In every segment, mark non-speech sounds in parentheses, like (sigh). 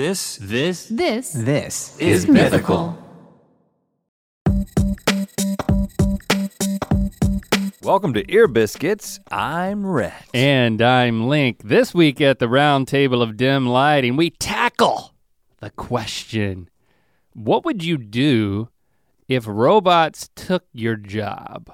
This, this This This is mythical. Welcome to Ear Biscuits. I'm Rhett. And I'm Link. This week at the round table of dim lighting, we tackle the question What would you do if robots took your job?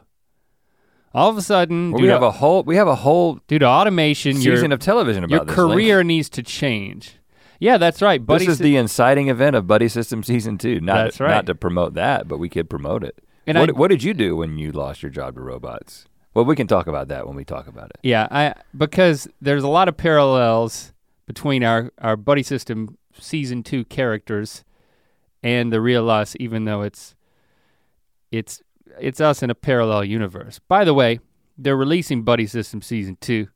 All of a sudden, Well, due we have a whole we have a whole due to automation, your, season of television about your this. Link. career needs to change. Yeah, that's right. Buddy This is Sy- the inciting event of Buddy System season two. Not That's right. not to promote that, but we could promote it. And what, I- what did you do when you lost your job to robots? Well, we can talk about that when we talk about it. Yeah, I because there's a lot of parallels between our our buddy system season two characters and the real us, even though it's it's it's us in a parallel universe. By the way, they're releasing Buddy System season two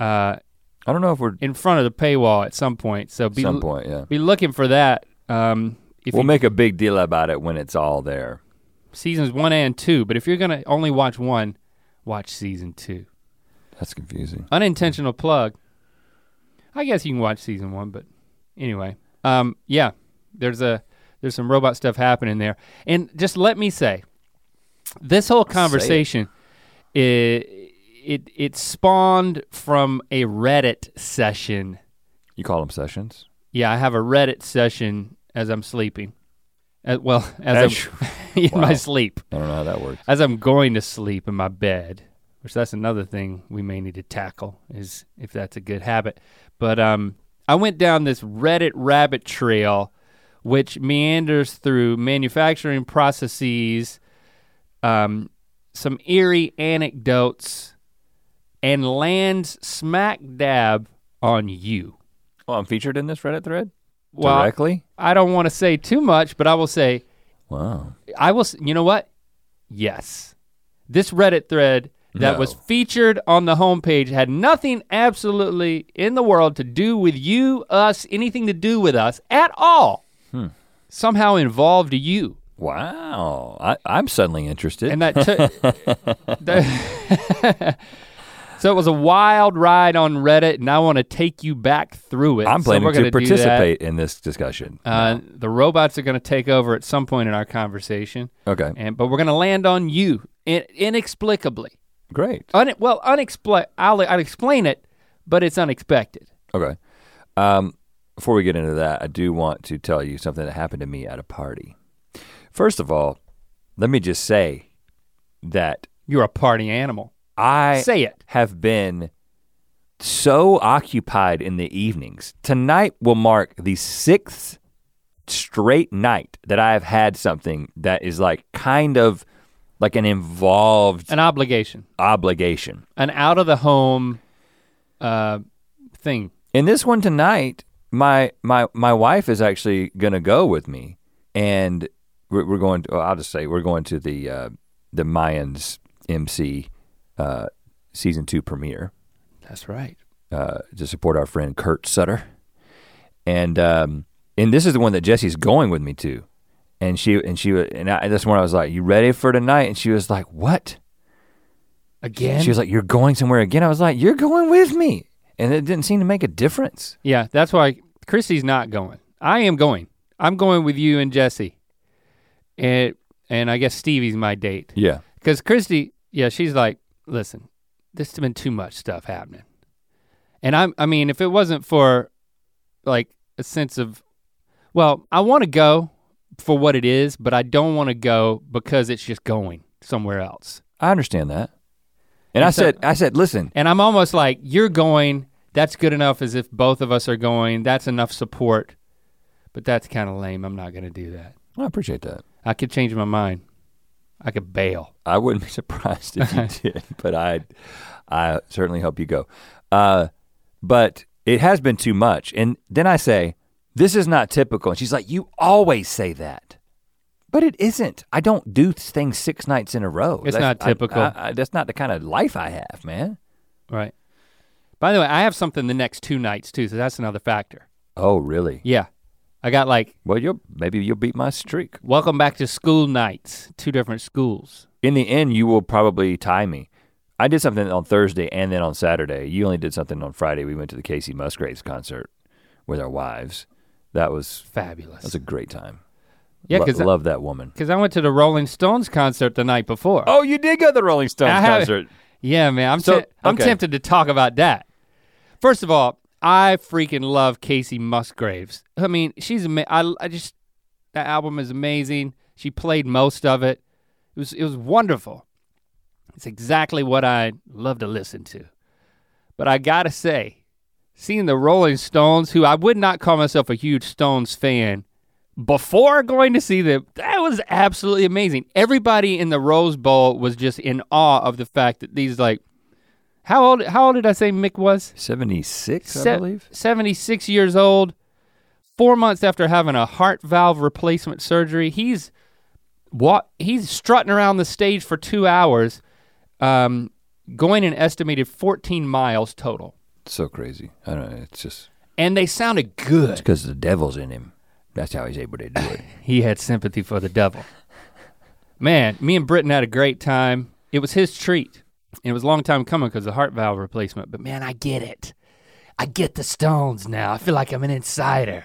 uh, I don't know if we're in front of the paywall at some point. So be some point, yeah. be looking for that. Um, if We'll you, make a big deal about it when it's all there. seasons one and two, but if you're gonna only watch one, watch season two. That's confusing. unintentional plug. I guess you can watch season one, but anyway, um, yeah, there's a there's some robot stuff happening there, and just let me say, this whole conversation, it it it spawned from a Reddit session. You call them sessions? Yeah, I have a Reddit session as I'm sleeping. Uh, well, As as I'm (laughs) in my sleep I don't know how that works. as I'm going to sleep in my bed, which that's another thing we may need to tackle is if that's a good habit. But um, I went down this Reddit rabbit trail, which meanders through manufacturing processes, um, some eerie anecdotes, and lands smack dab on you. Oh, I'm featured in this Reddit thread Well, directly. I don't want to say too much, but I will say Wow. I will. You know what? Yes, this Reddit thread that was featured on the homepage had nothing absolutely in the world to do with you, us, anything to do with us at all. Hmm. Somehow involved you, Wow. I, I'm suddenly interested. and that took. (laughs) (laughs) so it was a wild ride on Reddit, and I want to take you back through it. I'm So we're planning gonna to participate in this discussion. Uh, the robots are going to take over at some point in our conversation, okay. and but we're going to land on you in, inexplicably. Great. Un- well, unexplain. I'll, I'll explain it, but it's unexpected. Okay. Um, before we get into that, I do want to tell you something that happened to me at a party. First of all, let me just say that You're a party animal. I Say it. have been so occupied in the evenings. Tonight will mark the sixth straight night that I have had something that is like kind of like an involved An obligation, obligation. an out of the home uh, thing. In this one tonight, my my my wife is actually gonna go with me, and we're, we're going. To, well, I'll just say we're going to the uh, the Mayans MC uh, season two premiere That's right. uh, to support our friend Kurt Sutter, and um, and this is the one that Jesse's going with me to, and she and she and I, that's when I was like, "You ready for tonight?" And she was like, "What?" Again. She was like, "You're going somewhere again?" I was like, "You're going with me," and it didn't seem to make a difference. yeah, that's why Chrissy's not going. I am going. I'm going with you and Jesse, and and I guess Stevie's my date. Yeah. Because Christy, yeah, she's like, listen, this has been too much stuff happening. And I'm I mean, if it wasn't for like a sense of well, I want to go for what it is, but I don't want to go because it's just going somewhere else. I understand that. And And I so- said, I said, listen, And I'm almost like, you're going, that's good enough as if both of us are going, that's enough support. But that's kind of lame. I'm not gonna do that. I appreciate that. I could change my mind. I could bail. I wouldn't be (laughs) surprised if you (laughs) did, but I, I certainly hope you go. Uh, but it has been too much. And then I say, this is not typical. And she's like, you always say that. But it isn't. I don't do things six nights in a row. It's That's- not I- typical. I- I- that's not the kind of life I have, man. Right. By the way, I have something the next two nights too, so that's another factor. Oh, really? Yeah. I got like Well, you'll maybe you'll beat my streak. welcome back to school nights, two different schools. In the end, you will probably tie me. I did something on Thursday and then on Saturday. You only did something on Friday. We went to the Kacey Musgraves concert with our wives. That was Fabulous. that's a great time. yeah, Lo- because love that woman. because I went to the Rolling Stones concert the night before. Oh, you did go to the Rolling Stones I concert. (laughs) Yeah, man. I'm So, te- I'm tempted to talk about that. First of all, I freaking love Kacey Musgraves. I mean, she's ama- I I just that album is amazing. She played most of it. It was it was wonderful. It's exactly what I love to listen to. But I got to say, seeing the Rolling Stones, who I would not call myself a huge Stones fan, before going to see them, that was absolutely amazing. Everybody in the Rose Bowl was just in awe of the fact that these like how old how old did I say Mick was? 76, I believe. 76 years old. 4 months after having a heart valve replacement surgery, he's what he's strutting around the stage for 2 hours um, going an estimated 14 miles total. So crazy. I don't know. It's just And they sounded good. It's because the devil's in him. That's how he's able to do it. (laughs) He had sympathy for the devil. Man, me and Britton had a great time. It was his treat. And it was a long time coming because of the heart valve replacement. But man, I get it. I get the stones now. I feel like I'm an insider.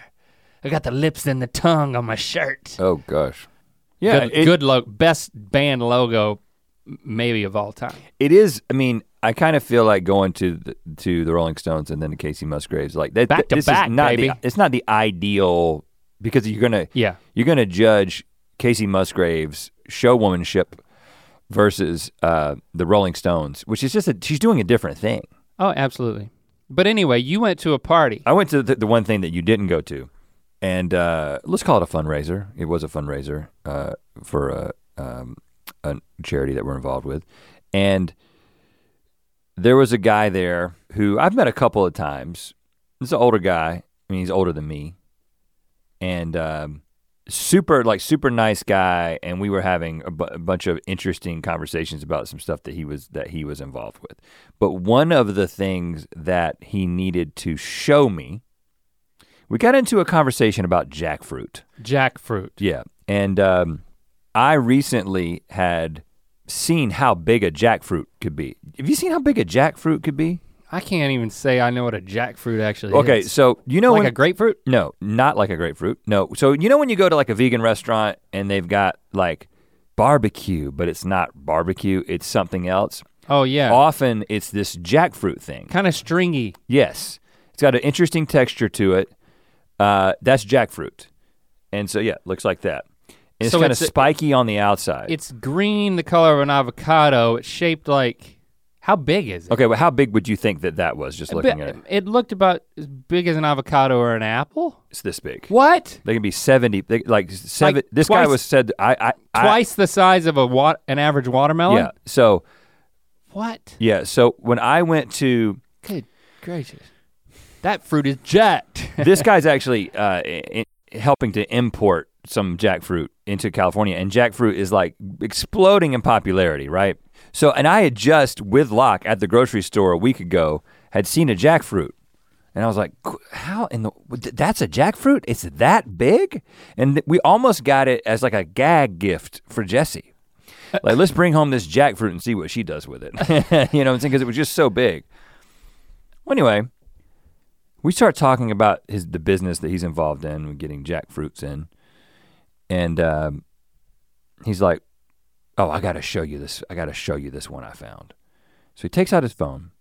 I got the lips and the tongue on my shirt. oh gosh. Yeah, good, it, good logo, best band logo, maybe of all time. it is. I mean, I kind of feel like going to the, to the Rolling Stones and then to Kacey Musgraves. Like that, Back to this back, is not baby. The, it's not the ideal because you're gonna Yeah, you're gonna judge Kacey Musgraves showwomanship versus uh, the Rolling Stones, which is just a, she's doing a different thing. oh, absolutely. But anyway, you went to a party. I went to the, the one thing that you didn't go to, and uh, let's call it a fundraiser. It was a fundraiser uh, for a, um, a charity that we're involved with, and there was a guy there who I've met a couple of times. He's an older guy. I mean, he's older than me, and um, super like super nice guy. And we were having a, bu- a bunch of interesting conversations about some stuff that he was that he was involved with. But one of the things that he needed to show me, we got into a conversation about jackfruit. Jackfruit. Yeah. And um, I recently had seen how big a jackfruit could be. Have you seen how big a jackfruit could be? I can't even say I know what a jackfruit actually Okay, is. Okay, so you know like when a grapefruit? No, not like a grapefruit. No. So you know when you go to like a vegan restaurant and they've got like barbecue, but it's not barbecue, it's something else. Oh yeah. Often it's this jackfruit thing. kind of stringy. Yes. It's got an interesting texture to it. Uh, that's jackfruit. And so yeah, looks like that. And it's So kind of spiky on the outside. It's green, the color of an avocado. It's shaped like, how big is it? okay, well how big would you think that that was just looking at it? it looked about as big as an avocado or an apple. It's this big. What? They can be 70 they, like 7 Like this guy was said I I I- Twice the size of a wa- an average watermelon? Yeah. So What? Yeah, so when I went to Good gracious. That fruit is jacked. (laughs) this guy's actually uh, i- i- helping to import some jackfruit into California, and jackfruit is like exploding in popularity, right? So, and I had just with Locke at the grocery store a week ago had seen a jackfruit, and I was like, "How in the? That's a jackfruit? It's that big?" And we almost got it as like a gag gift for Jesse. Like, let's bring home this jackfruit and see what she does with it. (laughs) you know what I'm saying? Because it was just so big. Well, anyway, we start talking about his the business that he's involved in, getting jackfruits in, and um, he's like, "Oh, I got to show you this. I got to show you this one I found." So he takes out his phone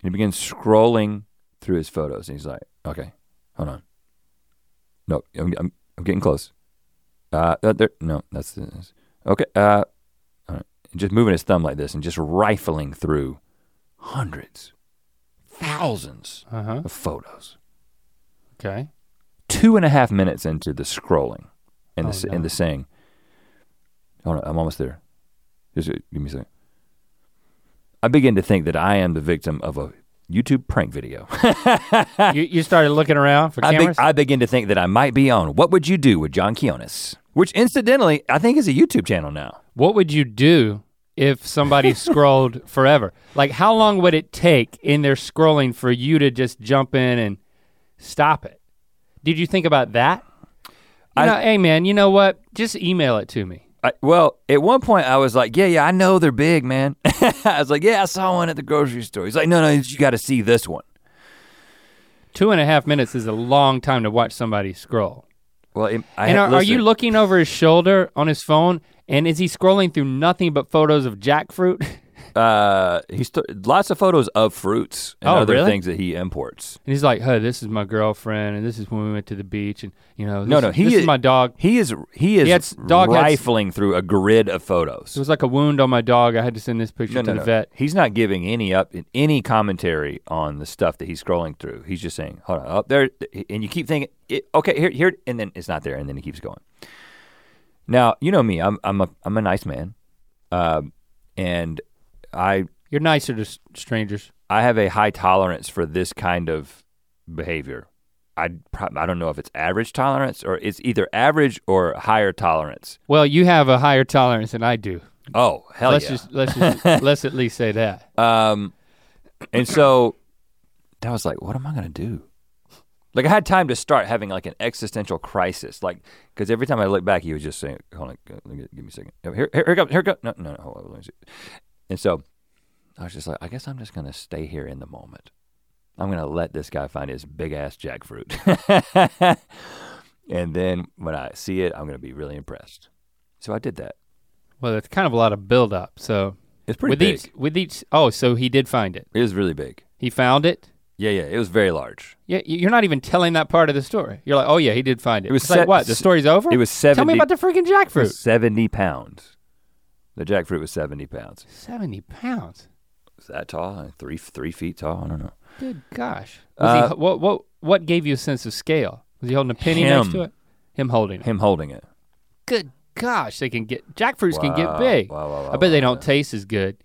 and he begins scrolling through his photos, and he's like, "Okay, hold on. No, I'm I'm, I'm getting close. Uh, uh, there, no, that's this. Okay. Uh, right. just moving his thumb like this and just rifling through hundreds, thousands Uh-huh. of photos." Okay. two and a half minutes into the scrolling and Oh, the no. and the saying, "Oh, no, I'm almost there." Just uh, give me a second. I begin to think that I am the victim of a YouTube prank video. (laughs) you, you started looking around for I, be- cameras? I begin to think that I might be on What Would You Do with John Quiñones, which incidentally I think is a YouTube channel now. what would you do if somebody (laughs) scrolled forever? Like how long would it take in their scrolling for you to just jump in and stop it? Did you think about that? You I- know, hey man, you know what? Just email it to me. I, well, at one point I was like, "Yeah, yeah, I know they're big, man." (laughs) I was like, "Yeah, I saw one at the grocery store." He's like, "No, no, you got to see this one." Two and a half minutes is a long time to watch somebody scroll. Well, it, I and are, are you looking over his shoulder on his phone? And is he scrolling through nothing but photos of jackfruit? (laughs) Uh, he's th- lots of photos of fruits and Oh, other really? things that he imports. And he's like, "Hey, this is my girlfriend, and this is when we went to the beach, and you know, this, No, no, he is- is my dog. He is he is He had dog had rifling through a grid of photos. It was like a wound on my dog. I had to send this picture no, to no, the vet. He's not giving any up any commentary on the stuff that he's scrolling through. He's just saying, "Hold on, up there," and you keep thinking, "Okay, here, here," and then it's not there, and then he keeps going. Now, you know me. I'm I'm a I'm a nice man, um, and I You're nicer to s- strangers. I have a high tolerance for this kind of behavior. I prob- I don't know if it's average tolerance or it's either average or higher tolerance. Well, you have a higher tolerance than I do. Oh hell let's yeah! just let's just (laughs) let's at least say that. Um, and so I was like, what am I gonna do? Like I had time to start having like an existential crisis, like because every time I look back, he was just saying, "Hold on, give me give me a second. Here, here, here it comes, here it comes. No, no, no, hold on, let me see. And so I was just like, I guess I'm just gonna stay here in the moment. I'm gonna let this guy find his big ass jackfruit, (laughs) and then when I see it, I'm gonna be really impressed. So I did that. Well, it's kind of a lot of buildup. So It's pretty with big. each with each oh, so he did find it. It was really big. He found it. Yeah, yeah. It was very large. Yeah, you're not even telling that part of the story. You're like, oh yeah, he did find it. It was It's like what? The story's over. It was seventy. Tell me about the freaking It jackfruit. was 70 pounds. The jackfruit was 70 pounds. Seventy pounds. Is that tall? Three three feet tall? I don't know. Good gosh. Was Uh, he, what what what gave you a sense of scale? Was he holding a penny next to it? Him holding it. Him holding it. Good gosh, they can get jackfruits can get big. wow, wow, wow, I bet they don't taste as good.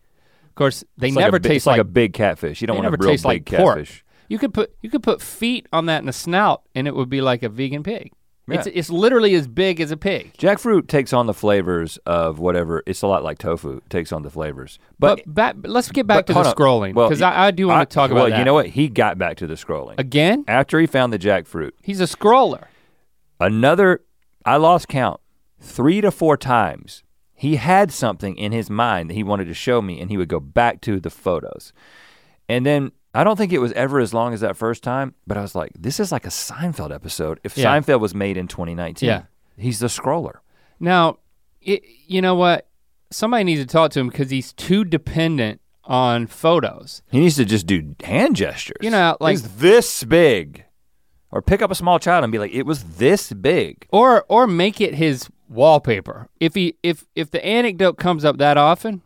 Of course, they It's like a never taste like, like, a big catfish. You don't want a never real taste big like pork. catfish. you could put you could put feet on that in a snout and it would be like a vegan pig. Yeah. It's it's literally as big as a pig. Jackfruit takes on the flavors of whatever. It's a lot like tofu. Takes on the flavors. But, But, back, let's get back but to the on. scrolling Well, because I, I do want to talk well, about that. Well, you know what? He got back to the scrolling. Again, After he found the jackfruit, he's a scroller. another, I lost count, three to four times. He had something in his mind that he wanted to show me, and he would go back to the photos. And then I don't think it was ever as long as that first time, but I was like, this is like a Seinfeld episode. If Yeah. Seinfeld was made in 2019, Yeah. he's the scroller. Now, it, you know what? Somebody needs to talk to him because he's too dependent on photos. He needs to just do hand gestures. You know, like- it's this big. Or pick up a small child and be like, it was this big. or or make it his wallpaper. If he if if the anecdote comes up that often,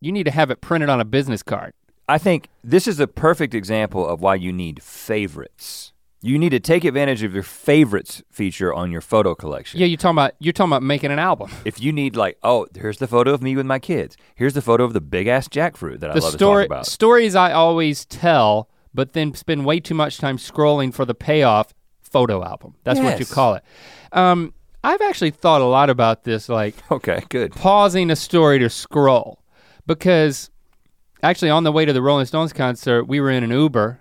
you need to have it printed on a business card. I think this is a perfect example of why you need favorites. You need to take advantage of your favorites feature on your photo collection. Yeah, you're talking about you're talking about making an album. If you need like, oh, here's the photo of me with my kids. Here's the photo of the big ass jackfruit that I love story to talk about. stories I always tell, but then spend way too much time scrolling for the payoff photo album. That's what you call it. Um, I've actually thought a lot about this, like (laughs) Okay, good. pausing a story to scroll because actually on the way to the Rolling Stones concert, we were in an Uber.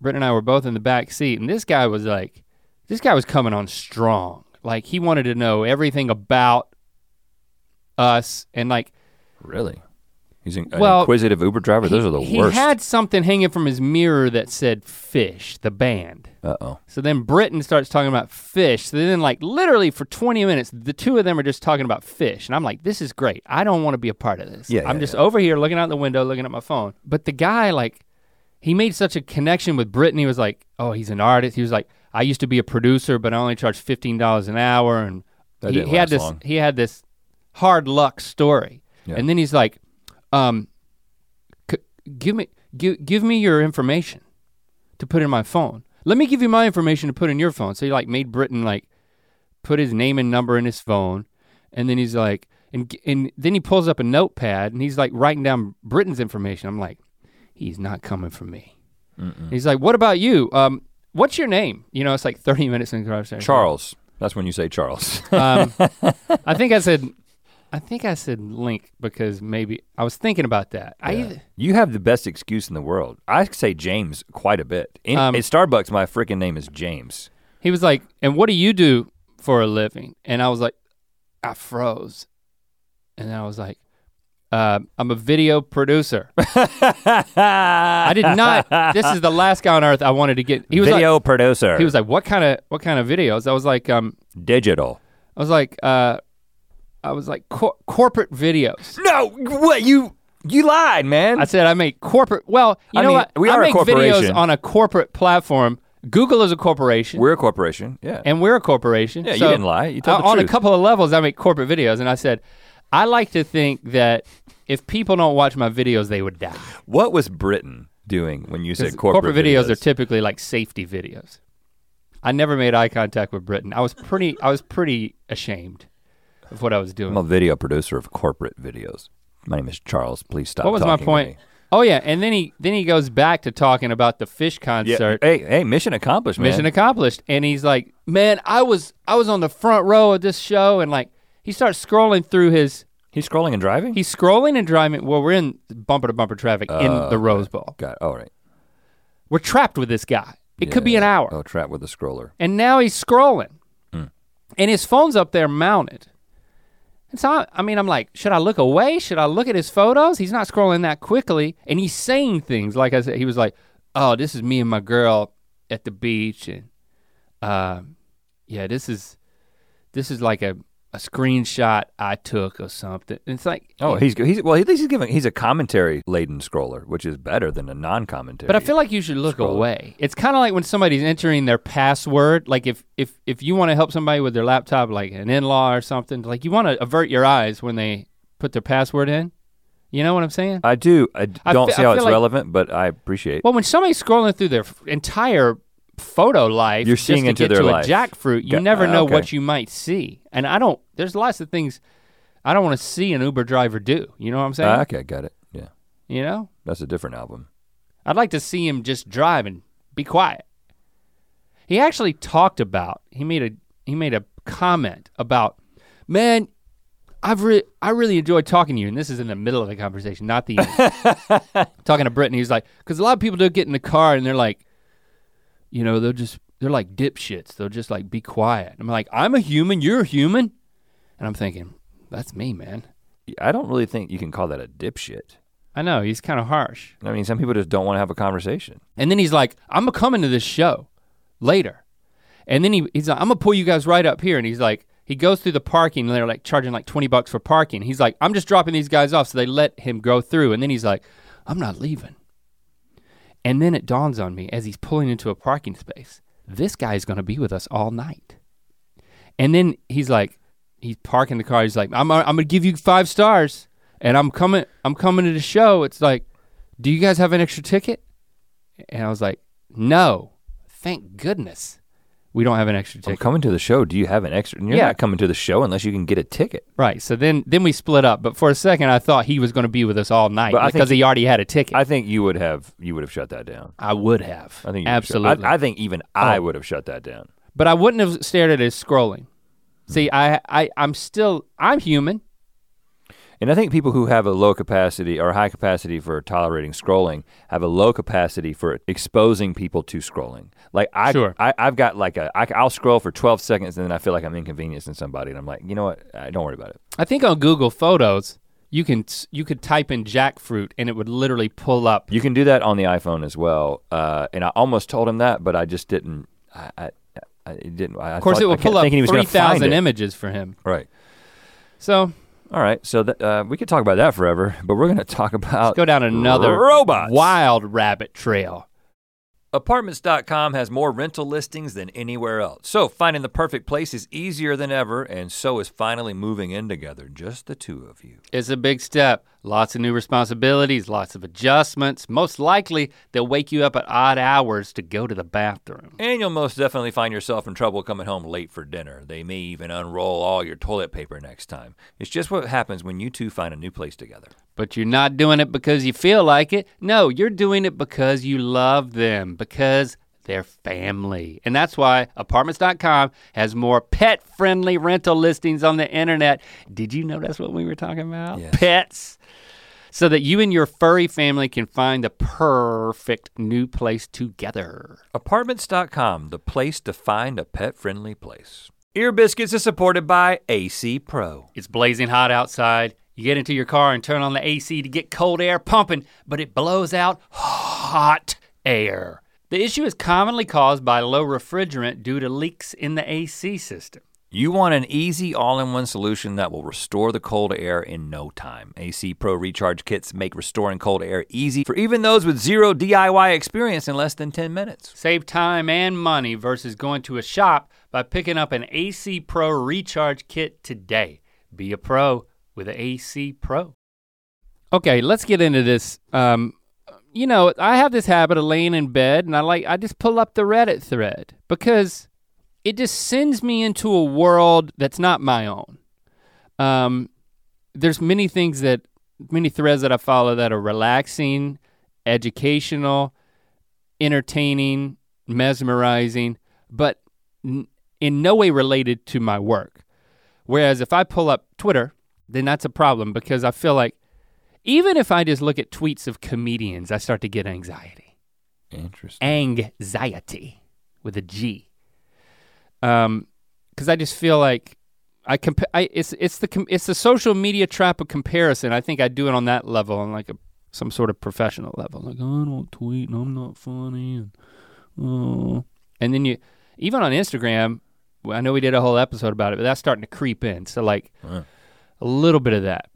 Britt and I were both in the back seat, and this guy was like, this guy was coming on strong. Like he wanted to know everything about us, and like Really? He's an, an inquisitive Uber driver. Those are the he worst. He had something hanging from his mirror that said "Phish," the band. uh oh. So then Britton starts talking about Phish. So then, like, literally for 20 minutes, the two of them are just talking about Phish. And I'm like, this is great. I don't want to be a part of this. Yeah, I'm yeah, just yeah. over here looking out the window, looking at my phone. But the guy, like, he made such a connection with Britton. He was like, oh, he's an artist. He was like, I used to be a producer, but I only charge $15 an hour. And he, he had this, long. he had this hard luck story. Yeah. And then he's like, um, c- give me, give, give me your information to put in my phone. Let me give you my information to put in your phone. So he like made Britton like put his name and number in his phone, and then he's like, and and then he pulls up a notepad and he's like writing down Britton's information. I'm like, he's not coming for me. He's like, what about you? Um, what's your name? You know, it's like 30 minutes in the conversation. Charles. That's when you say Charles. Um, I think I said, I think I said Link because maybe I was thinking about that. I Yeah. You have the best excuse in the world. I say James quite a bit. In, Um, at Starbucks, my freaking name is James. He was like, and what do you do for a living? And I was like, I froze. And then I was like, uh, I'm a video producer. (laughs) I did not. This is the last guy on earth I wanted to get. He was Video like, producer. he was like, what kind of what kind of videos? I was like, um, digital. I was like, uh, I was like cor- corporate videos. No, what you you lied, man. I said I make corporate. Well, you I know mean, what? we I are a make videos on a corporate platform. Google is a corporation. We're a corporation. Yeah. and we're a corporation. Yeah, you so didn't lie. You told the uh, on a couple of levels, I make corporate videos, and I said, I like to think that if people don't watch my videos, they would die. what was Britton doing when you said corporate, videos, are typically like safety videos. I never made eye contact with Britton. I was pretty, I was pretty ashamed of what I was doing. I'm a video producer of corporate videos. My name is Charles. Please stop. what was my point? Oh yeah, and then he then he goes back to talking about the Phish Yeah. concert. Hey, hey, mission accomplished, man. Mission accomplished. And he's like, man, I was I was on the front row of this show, and like he starts scrolling through his. He's scrolling and driving. He's scrolling and driving. Well, we're in bumper to bumper traffic in Oh, the Rose Bowl. Got. It. All right. We're trapped with this guy. It could be an Yeah. hour. Oh, trapped with a scroller. And now he's scrolling. Hmm. And his phone's up there mounted. And so, I, I mean, I'm like, should I look away? Should I look at his photos? He's not scrolling that quickly. And he's saying things like I said, he was like, oh, this is me and my girl at the beach. And um, yeah, this is, this is like a, a screenshot I took or something. It's like, Oh, he's he's well. At least he's giving. He's a commentary laden scroller, which is better than a non-commentary. But I feel like you should look Scroll. away. It's kind of like when somebody's entering their password. Like if if if you want to help somebody with their laptop, like an in-law or something, like you want to avert your eyes when they put their password in. You know what I'm saying? I do. I don't see how it's like- relevant, but I appreciate. Well, when somebody's scrolling through their f- entire photo life, You're seeing to into their to life. a jackfruit, you never uh, know okay. what you might see. And I don't. There's lots of things I don't want to see an Uber driver do. You know what I'm saying? Ah, okay, got it. Yeah, you know, that's a different album. I'd like to see him just drive and be quiet. He actually talked about. He made a he made a comment about, man, I've re- I really enjoyed talking to you, and this is in the middle of the conversation, not the end. (laughs) talking to Brittany. He's like, because a lot of people do get in the car and they're like, you know, they'll just they're like dipshits. They'll just like be quiet. I'm like, I'm a human. You're a human, and I'm thinking, that's me, man. I don't really think you can call that a dipshit. I know he's kind of harsh. I mean, some people just don't want to have a conversation. And then he's like, I'm gonna come into this show later. And then he, he's like, I'm gonna pull you guys right up here. And he's like, he goes through the parking and they're like charging like 20 bucks for parking. He's like, I'm just dropping these guys off. So they let him go through. And then he's like, I'm not leaving. And then it dawns on me as he's pulling into a parking space, this guy's gonna be with us all night. And then he's like, he's parking the car. He's like, I'm, I'm gonna give you five stars. And I'm coming, I'm coming to the show. It's like, do you guys have an extra ticket? And I was like, no, thank goodness we don't have an extra I'm coming to the show. Do you have an extra? You're Yeah. not coming to the show unless you can get a ticket. right. So then then we split up. But for a second I thought he was gonna be with us all night But because think- he already had a ticket. I, think you would have. You would have shut that down. I would have. I think you would have absolutely. I, I think even I Oh. would have shut that down. but I wouldn't have stared at his scrolling. See, hmm. I, I I'm still I'm human. And I think people who have a low capacity or high capacity for tolerating scrolling have a low capacity for exposing people to scrolling. Like I, Sure. I I've got like a I, I'll scroll for 12 seconds and then I feel like I'm inconveniencing somebody and I'm like, you know what? Uh, don't worry about it. I think on Google Photos you can you could type in jackfruit and it would literally pull up. You can do that on the iPhone as well. Uh, and I almost told him that, but I just didn't. I, I, I it didn't. I Of course, it would pull up three thousand images for him. Right. So All right. So that, uh, we could talk about that forever, but we're gonna talk about Let's go down another robots. wild rabbit trail. Apartments.com has more rental listings than anywhere else. So finding the perfect place is easier than ever, and so is finally moving in together, just the two of you. It's a big step. Lots of new responsibilities, lots of adjustments. Most likely, they'll wake you up at odd hours to go to the bathroom. And you'll most definitely find yourself in trouble coming home late for dinner. They may even unroll all your toilet paper next time. It's just what happens when you two find a new place together. But you're not doing it because you feel like it. No, you're doing it because you love them, because they're family. And that's why apartments.com has more pet friendly rental listings on the internet. Did you know that's what we were talking about? Yes. Pets. So that you and your furry family can find the perfect new place together. Apartments.com, the place to find a pet friendly place. Ear Biscuits is supported by AC Pro. It's blazing hot outside. You get into your car and turn on the AC to get cold air pumping, but it blows out hot air. The issue is commonly caused by low refrigerant due to leaks in the AC system. You want an easy all-in-one solution that will restore the cold air in no time. AC Pro recharge kits make restoring cold air easy for even those with zero DIY experience in less than 10 minutes. Save time and money versus going to a shop by picking up an AC Pro recharge kit today. Be a pro with an AC Pro. Okay, let's get into this. Um, you know, I have this habit of laying in bed and I like I just pull up the Reddit thread because it just sends me into a world that's not my own. Um, there's many things that many threads that I follow that are relaxing, educational, entertaining, mesmerizing, but n- in no way related to my work. Whereas if I pull up Twitter, then that's a problem because I feel like even if I just look at tweets of comedians, I start to get anxiety. Interesting. Anxiety with a G. Um, because I just feel like I comp- I it's it's the it's the social media trap of comparison. I think I do it on that level, on like a some sort of professional level. Like I don't tweet and I'm not funny and oh, and then you even on Instagram. I know we did a whole episode about it, but that's starting to creep in. So like a little bit of that,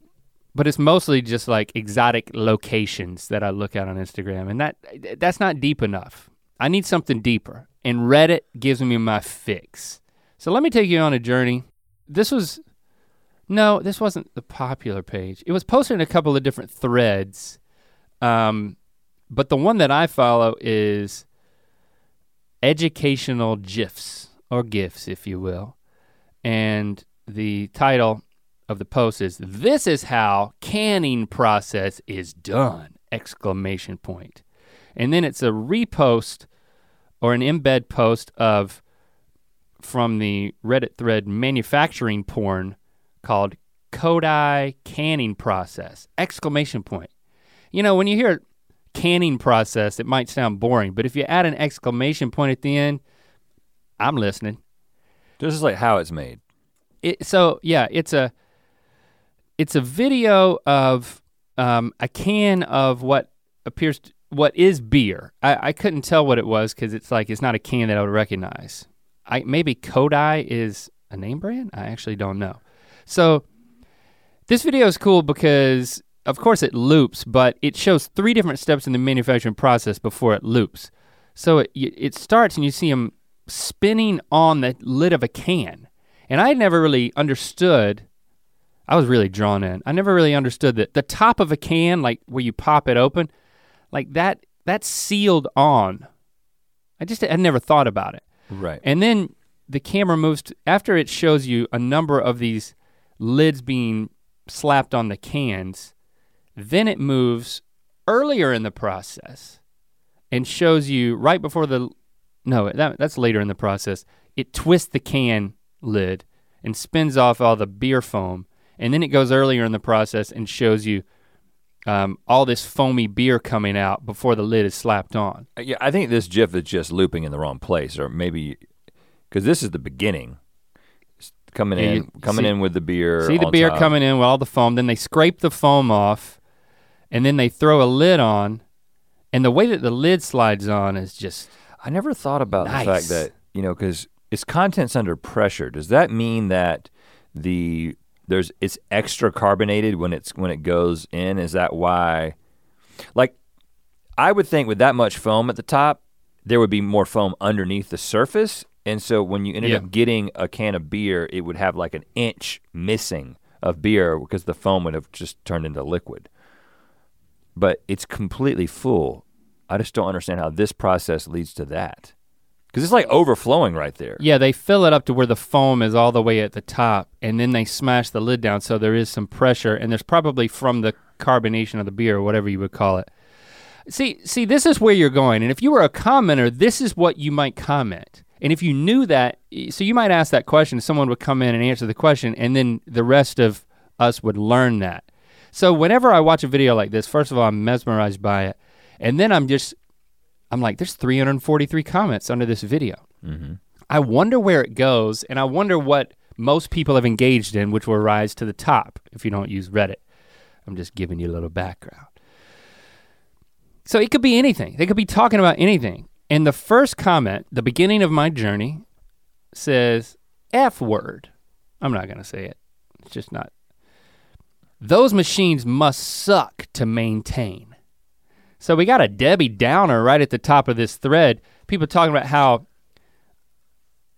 but it's mostly just like exotic locations that I look at on Instagram, and that that's not deep enough. I need something deeper, and Reddit gives me my fix. So let me take you on a journey. This was no, this wasn't the popular page. It was posted in a couple of different threads, um, but the one that I follow is educational gifs or gifs, if you will, and the title of the post is this is how canning process is done! Exclamation point. And then it's a repost or an embed post of from the reddit thread manufacturing porn called kodai canning process. Exclamation point. You know when you hear canning process it might sound boring but if you add an exclamation point at the end i'm listening. This is like how it's made. it, so yeah, it's a it's a video of um, a can of what appears to, what is beer. I, I couldn't tell what it was because it's like it's not a can that I would recognize. I maybe Kodai is a name brand. I actually don't know. So this video is cool because of course it loops, but it shows three different steps in the manufacturing process before it loops. So it it starts and you see him spinning on the lid of a can. And I had never really understood, I was really drawn in. I never really understood that the top of a can, like where you pop it open, like that, that's sealed on. I just had never thought about it. Right. And then the camera moves to, after it shows you a number of these lids being slapped on the cans, then it moves earlier in the process and shows you right before the no, that, that's later in the process. It twists the can lid and spins off all the beer foam. And then it goes earlier in the process and shows you um, all this foamy beer coming out before the lid is slapped on. Uh, Yeah, I think this GIF is just looping in the wrong place, or maybe because this is the beginning. It's coming Yeah, in, coming see- in with the beer. See the beer top. coming in with all the foam, then they scrape the foam off, and then they throw a lid on. And the way that the lid slides on is just I never thought about the fact that you know because its content's under pressure. Does that mean that the there's it's extra carbonated when it's when it goes in? Is that why? Like, I would think with that much foam at the top, there would be more foam underneath the surface, and so when you ended Yeah. up getting a can of beer, it would have like an inch missing of beer because the foam would have just turned into liquid. But it's completely full. I just don't understand how this process leads to that. Because it's like overflowing right there. Yeah, they fill it up to where the foam is all the way at the top, and then they smash the lid down so there is some pressure, and there's probably from the carbonation of the beer or whatever you would call it. See, see, this is where you're going, and if you were a commenter, this is what you might comment. And if you knew that, so you might ask that question, someone would come in and answer the question, and then the rest of us would learn that. So whenever I watch a video like this, first of all, I'm mesmerized by it, and then I'm just, I'm like, there's 343 comments under this video. Mm-hmm. I wonder where it goes, and I wonder what most people have engaged in, which will rise to the top if you don't use Reddit. I'm just giving you a little background. So it could be anything. They could be talking about anything. And the first comment, the beginning of my journey, says F word. I'm not gonna say it. It's just not. Those machines must suck to maintain. So we got a Debbie Downer right at the top of this thread. People talking about how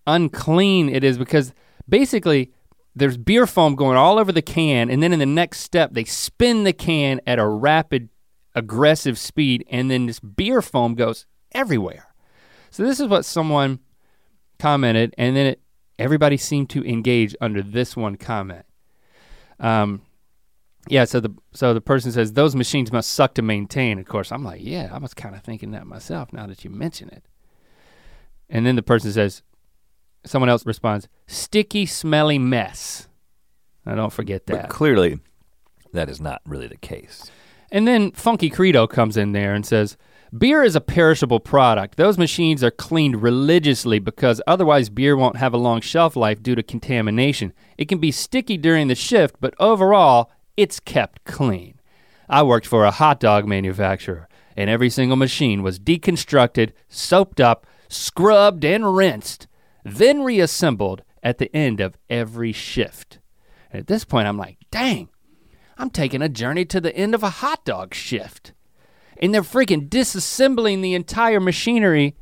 unclean it is because basically there's beer foam going all over the can and then in the next step they spin the can at a rapid aggressive speed and then this beer foam goes everywhere. So this is what someone commented and then it, everybody seemed to engage under this one comment. Um, yeah, so the so the person says those machines must suck to maintain. Of course, I'm like, yeah, I was kind of thinking that myself now that you mention it. And then the person says, someone else responds, sticky, smelly mess. I don't forget that. But clearly, that is not really the case. And then Funky Credo comes in there and says, Beer is a perishable product. Those machines are cleaned religiously because otherwise beer won't have a long shelf life due to contamination. It can be sticky during the shift, but overall, it's kept clean. I worked for a hot dog manufacturer, and every single machine was deconstructed, soaped up, scrubbed, and rinsed, then reassembled at the end of every shift. And at this point, I'm like, dang, I'm taking a journey to the end of a hot dog shift. And they're freaking disassembling the entire machinery,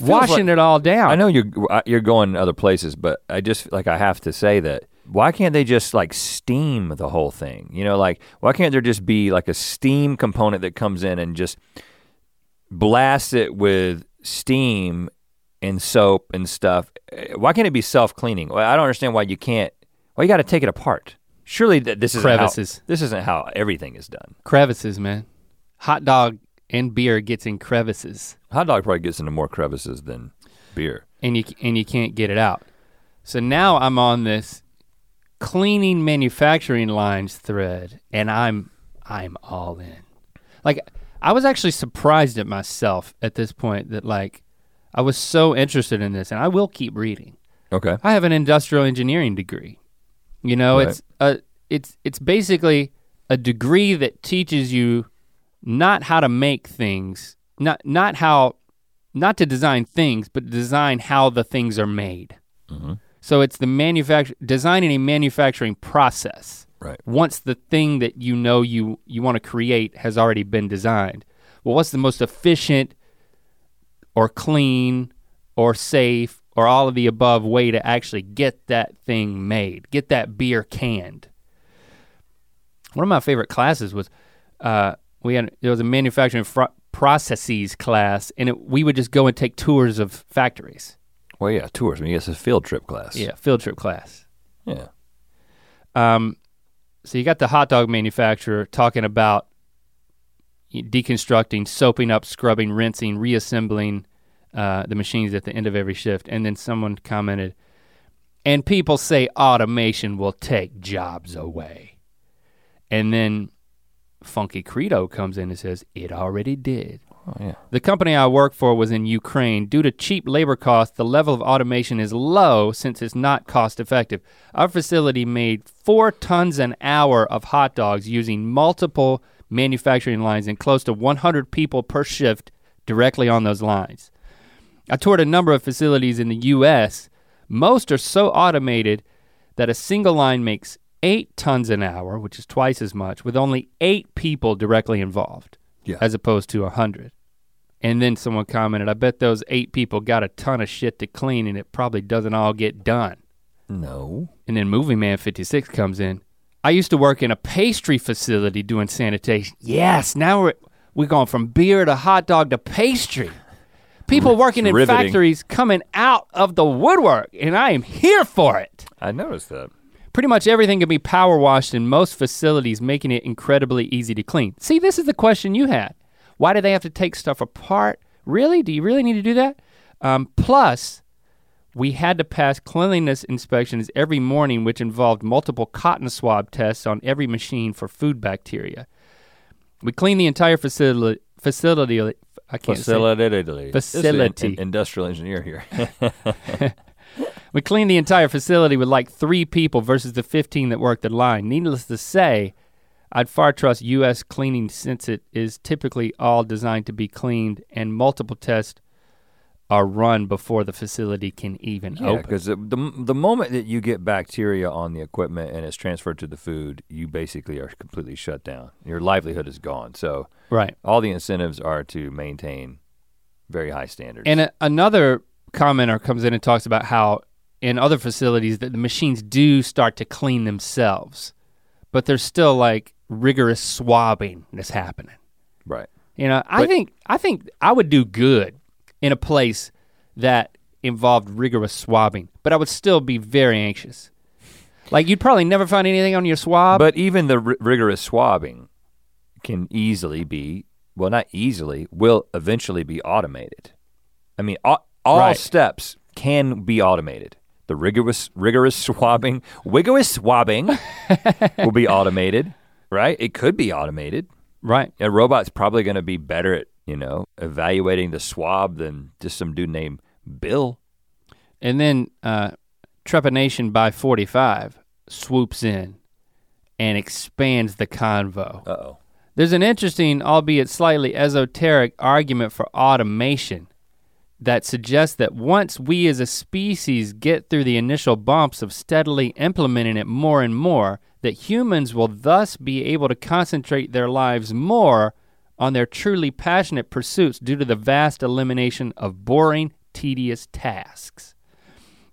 washing like- it all down. I know you're uh, you're going other places, but I just like I have to say that why can't they just like steam the whole thing? You know, like why can't there just be like a steam component that comes in and just blasts it with steam and soap and stuff? Uh, Why can't it be self-cleaning? Well, I don't understand why you can't. Why you got to take it apart? Surely th- this isn't Crevices. how this isn't how everything is done. crevices, man. Hot dog and beer gets in crevices. Hot dog probably gets into more crevices than beer. and you and you can't get it out. So now I'm on this cleaning manufacturing lines thread and I'm I'm all in. Like I was actually surprised at myself at this point that like I was so interested in this and I will keep reading. Okay. I have an industrial engineering degree. You know, Right. it's a it's it's basically a degree that teaches you not how to make things, not not how not to design things, but design how the things are made. Mhm. So it's the manufacture designing a manufacturing process. Right. Once the thing that you know you you want to create has already been designed. Well, what's the most efficient or clean or safe or all of the above way to actually get that thing made, get that beer canned. One of my favorite classes was uh, we had there was a manufacturing fr- processes class, and it, we would just go and take tours of factories. Well, yeah, tours. I mean, it's a field trip class. Yeah, field trip class. Yeah. Um, so you got the hot dog manufacturer talking about deconstructing, soaping up, scrubbing, rinsing, reassembling uh, the machines at the end of every shift. And then someone commented, and people say automation will take jobs away. And then Funky Credo comes in and says, it already did. Oh, yeah. The company I work for was in Ukraine. Due to cheap labor costs, the level of automation is low since it's not cost effective. Our facility made four tons an hour of hot dogs using multiple manufacturing lines and close to 100 people per shift directly on those lines. I toured a number of facilities in the US. Most are so automated that a single line makes eight tons an hour, which is twice as much, with only eight people directly involved Yeah. as opposed to a hundred. And then someone commented, I bet those eight people got a ton of shit to clean and it probably doesn't all get done. No. And then Movie Man 56 comes in. I used to work in a pastry facility doing sanitation. Yes, now we're we're going from beer to hot dog to pastry. People mm, working in riveting. factories coming out of the woodwork, and I am here for it. I noticed that. Pretty much everything can be power washed in most facilities, making it incredibly easy to clean. See, this is the question you had. Why do they have to take stuff apart? Really? Do you really need to do that? Um, plus, we had to pass cleanliness inspections every morning, which involved multiple cotton swab tests on every machine for food bacteria. We cleaned the entire facility. Facility. I can't say. Facility. This is Facility. an industrial engineer here. (laughs) (laughs) We cleaned the entire facility with like three people versus the 15 that worked the line. Needless to say, I'd far trust US cleaning since it is typically all designed to be cleaned and multiple tests are run before the facility can even Yeah, open. because the, the the moment that you get bacteria on the equipment and it's transferred to the food, you basically are completely shut down. Your livelihood is gone. So Right. all the incentives are to maintain very high standards. And a, another commenter comes in and talks about how in other facilities that the machines do start to clean themselves, but there's still like rigorous swabbing that's happening. right. You know, I But- think I think I would do good in a place that involved rigorous swabbing, but I would still be very anxious. Like you'd probably never find anything on your swab. But even the r- rigorous swabbing can easily be, well, not easily, will eventually be automated. I mean, all, all Right. steps can be automated. The rigorous rigorous swabbing, rigorous swabbing (laughs) will be automated, right? It could be automated. right. A robot's probably going to be better at, you know, evaluating the swab than just some dude named Bill. And then uh, Trepanation by 45 swoops in and expands the convo. Uh-oh. There's an interesting, albeit slightly esoteric, argument for automation that suggests that once we as a species get through the initial bumps of steadily implementing it more and more, that humans will thus be able to concentrate their lives more on their truly passionate pursuits due to the vast elimination of boring, tedious tasks.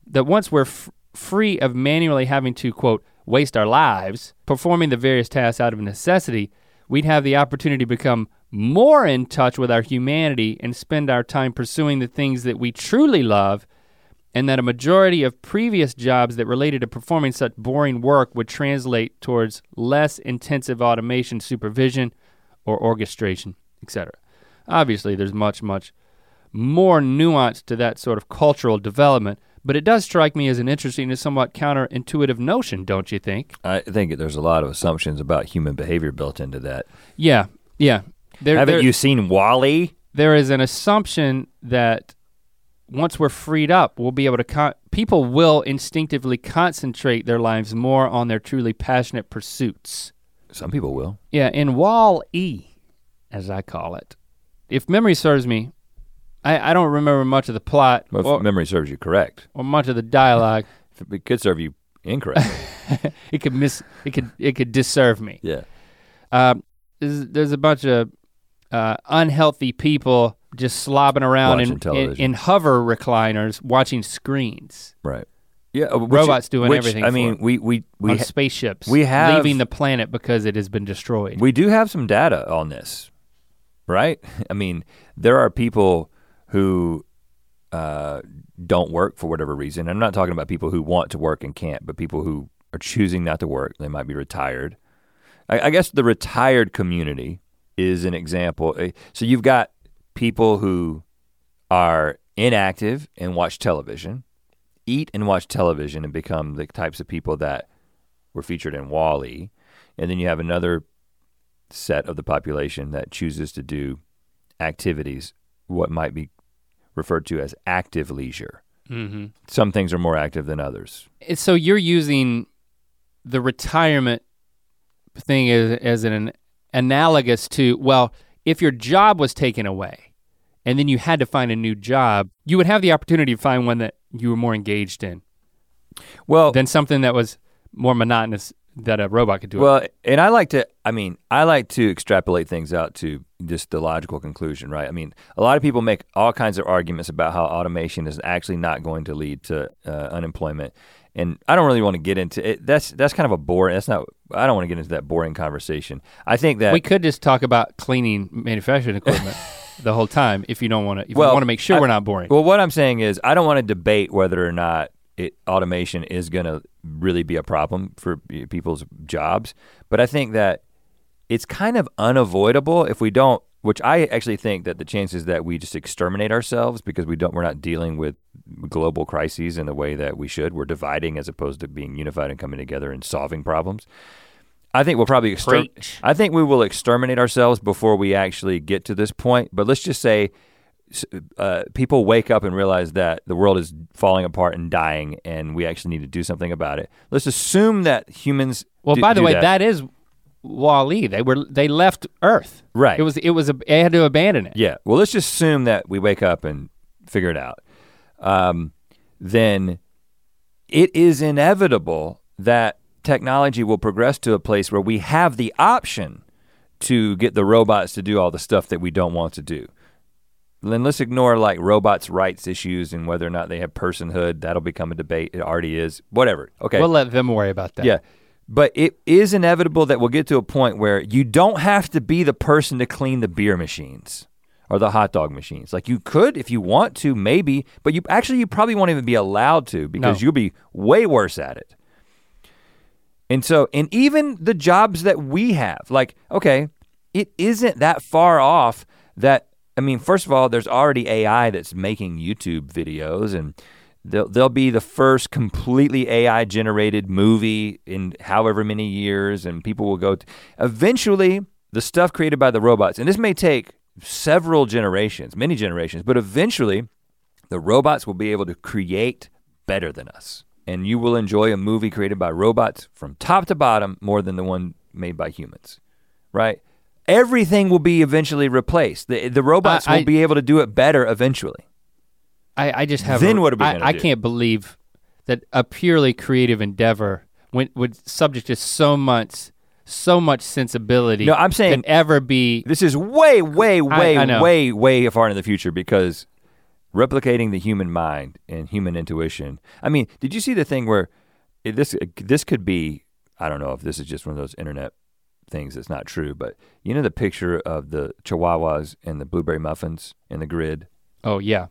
That once we're f- free of manually having to, quote, waste our lives performing the various tasks out of necessity, we'd have the opportunity to become more in touch with our humanity and spend our time pursuing the things that we truly love, and that a majority of previous jobs that related to performing such boring work would translate towards less intensive automation supervision or orchestration, etc. Obviously, there's much, much more nuance to that sort of cultural development, but it does strike me as an interesting and somewhat counterintuitive notion, don't you think? I think there's a lot of assumptions about human behavior built into that. Yeah, yeah. There, Haven't there- you seen Wall-E? there is an assumption that once we're freed up, we'll be able to con- people will instinctively concentrate their lives more on their truly passionate pursuits. Some people will. Yeah, in Wall E, as I call it, if memory serves me, I, I don't remember much of the plot Well, or, memory serves you correct. or much of the dialogue. (laughs) If It could serve you incorrect. (laughs) it could miss it could it could disserve me. yeah. Um, there's, there's a bunch of uh, unhealthy people just slobbing around in, in, in hover recliners watching screens Right. Yeah. uh, which- Robots doing which, everything I mean, we we we on ha- spaceships we have- leaving the planet because it has been destroyed. we do have some data on this, right? (laughs) I mean, there are people who uh, don't work for whatever reason. I'm not talking about people who want to work and can't, but people who are choosing not to work. They might be retired. I, I guess the retired community is an example. Uh, So you've got people who are inactive and watch television, eat and watch television and become the types of people that were featured in Wall-E. And then you have another set of the population that chooses to do activities, what might be referred to as active leisure. mm-hmm. Some things are more active than others. So you're using the retirement thing as, as an analogous to well, if your job was taken away, and then you had to find a new job, you would have the opportunity to find one that you were more engaged in Well, than something that was more monotonous that a robot could do. it. Well, and I like to, I mean, I like to extrapolate things out to just the logical conclusion, right? I mean, a lot of people make all kinds of arguments about how automation is actually not going to lead to uh, unemployment. And I don't really want to get into it. That's that's kind of a boring. That's not. I don't want to get into that boring conversation. I think that we could just talk about cleaning manufacturing equipment (laughs) the whole time if you don't want to. If Well, you want to make sure I- we're not boring. Well, what I'm saying is, I don't want to debate whether or not it, automation is going to really be a problem for people's jobs, but I think that it's kind of unavoidable if we don't. Which I actually think that the chances that we just exterminate ourselves because we don't, we're not dealing with global crises in the way that we should. We're dividing as opposed to being unified and coming together and solving problems. I think we'll probably exter- I think we will exterminate ourselves before we actually get to this point. But let's just say uh, people wake up and realize that the world is falling apart and dying, and we actually need to do something about it. Let's assume that humans. Well, do- by the way, that. that is Wall-E. They were they left Earth. Right. It was it was a, they had to abandon it. Yeah. Well, let's just assume that we wake up and figure it out. Um, then it is inevitable that technology will progress to a place where we have the option to get the robots to do all the stuff that we don't want to do. Then let's ignore like robots' rights issues and whether or not they have personhood. That'll become a debate. It already is. Whatever. Okay. We'll let them worry about that. Yeah. But it is inevitable that we'll get to a point where you don't have to be the person to clean the beer machines or the hot dog machines. Like you could if you want to, maybe, but you actually you probably won't even be allowed to because No. you'll be way worse at it. And so, and even the jobs that we have, like, okay, it isn't that far off that, I mean, first of all, there's already AI that's making YouTube videos and they'll, they'll be the first completely AI generated movie in however many years and people will go, eventually the stuff created by the robots, and this may take several generations, many generations, but eventually the robots will be able to create better than us. And you will enjoy a movie created by robots from top to bottom more than the one made by humans, right? Everything will be eventually replaced. The, the robots I- will be able to do it better eventually. I, I just have. Then a- what are we I, I can't believe that a purely creative endeavor, when would subject to so much, so much sensibility. No, I'm saying- can ever be. This is way, way, way, I know. way, way far in the future because replicating the human mind and human intuition. I mean, did you see the thing where this this could be? I don't know if this is just one of those internet things that's not true, but you know the picture of the Chihuahuas and the blueberry muffins in the grid, Oh yeah,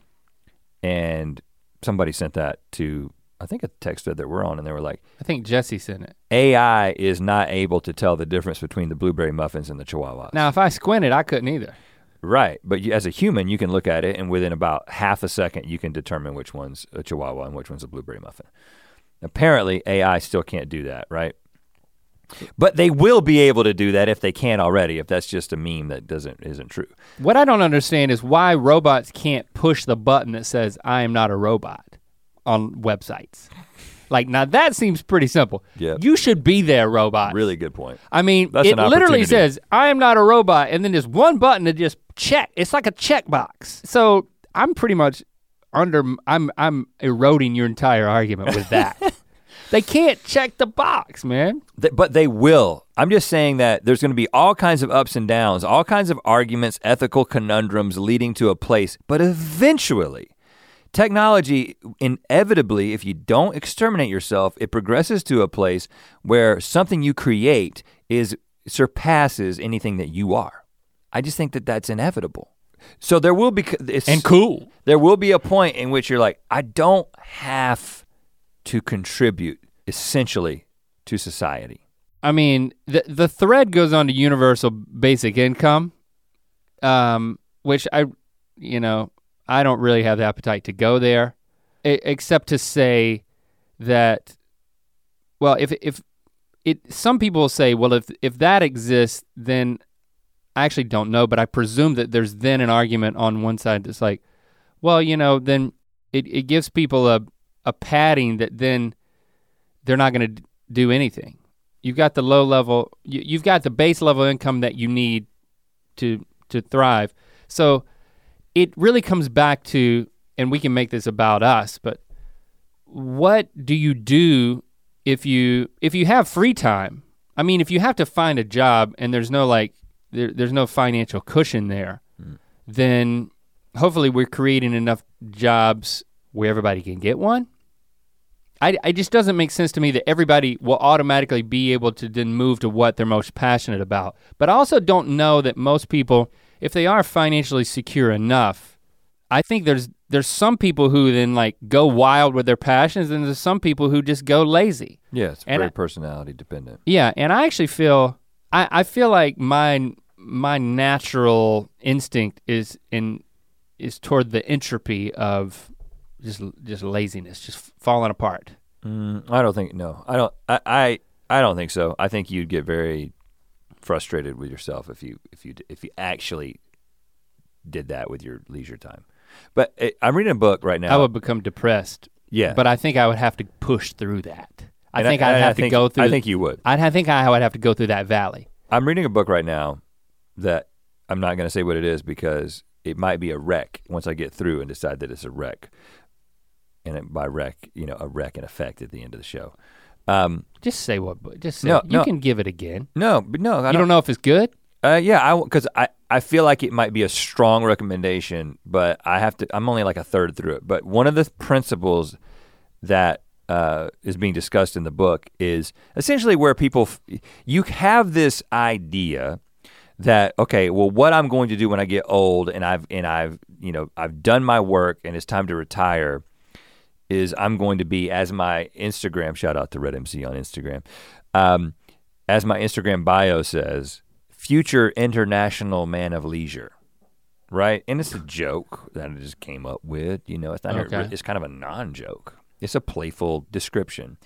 and somebody sent that to I think a text thread that we're on, and they were like, I think Jesse sent it. AI is not able to tell the difference between the blueberry muffins and the Chihuahuas. Now, if I squinted, I couldn't either. Right, but you, as a human, you can look at it, and within about half a second, you can determine which one's a Chihuahua and which one's a blueberry muffin. Apparently, AI still can't do that, right? But they will be able to do that if they can already. If that's just a meme that doesn't isn't true. What I don't understand is why robots can't push the button that says "I am not a robot" on websites. Like now, that seems pretty simple. Yeah. You should be there, robot. Really good point. I mean, That's it literally says, I am not a robot, and then there's one button to just check. It's like a checkbox. So I'm pretty much under I'm I'm eroding your entire argument with that. (laughs) they can't check the box, man. Th- but they will. I'm just saying that there's going to be all kinds of ups and downs, all kinds of arguments, ethical conundrums leading to a place. But eventually, technology inevitably, if you don't exterminate yourself, it progresses to a place where something you create is surpasses anything that you are. I just think that that's inevitable. So there will be And cool. there will be a point in which you're like, I don't have to contribute essentially to society. I mean, the the thread goes on to universal basic income, um, which I, you know, I don't really have the appetite to go there, except to say that, well, if if it, some people say, well, if if that exists, then I actually don't know, but I presume that there's then an argument on one side that's like, well, you know, then it, it gives people a a padding that then they're not going to do anything. You've got the low level, you, you've got the base level income that you need to to thrive. So it really comes back to, and we can make this about us, but what do you do if you if you have free time? I mean, if you have to find a job and there's no like there, there's no financial cushion there, hmm. then hopefully we're creating enough jobs where everybody can get one. I, it just doesn't make sense to me that everybody will automatically be able to then move to what they're most passionate about. But I also don't know that most people, if they are financially secure enough, I think there's there's some people who then like go wild with their passions, and there's some people who just go lazy. Yeah, it's And very I- personality dependent. Yeah, and I actually feel I, I feel like my my natural instinct is in is toward the entropy of just just laziness, just falling apart. Mm, I don't think no. I don't. I, I I don't think so. I think you'd get very frustrated with yourself if you if you if you actually did that with your leisure time. But eh, I'm reading a book right now. I would become depressed, yeah, but I think I would have to push through that. I And think I, would have to think- go through. I think you would. I'd I think I would have to go through that valley. I'm reading a book right now that I'm not gonna say what it is because it might be a rec once I get through and decide that it's a rec. And it, by rec, you know, a rec in effect at the end of the show. Um, Just say what. Just say. No, you no. can give it again. no, but no, I you don't. don't know if it's good. Uh, yeah, I because I I feel like it might be a strong recommendation, but I have to. I'm only like a third through it. But one of the principles that uh, is being discussed in the book is essentially where people f- you have this idea that okay, well, what I'm going to do when I get old and I've and I've you know I've done my work and it's time to retire is I'm going to be as my Instagram shout out to Rhett MC on Instagram, um, as my Instagram bio says, future international man of leisure, right? And it's a joke that I just came up with. You know, it's not. Okay. A, it's kind of a non-joke. It's a playful description,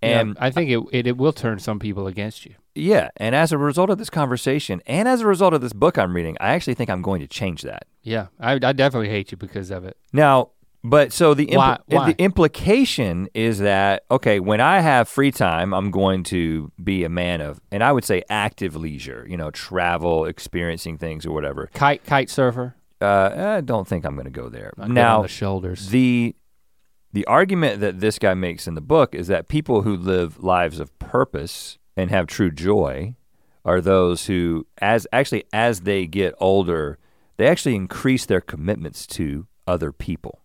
Yeah, and I think it, it it will turn some people against you. yeah, and as a result of this conversation, and as a result of this book I'm reading, I actually think I'm going to change that. Yeah, I, I definitely hate you because of it. Now, but so the impl- Why- why? the implication is that okay, when I have free time, I'm going to be a man of, and I would say active leisure. You know, travel, experiencing things or whatever. Kite kite surfer. Uh, I don't think I'm going to go there. Not good on now, the shoulders. the the argument that this guy makes in the book is that people who live lives of purpose and have true joy are those who as actually as they get older they actually increase their commitments to other people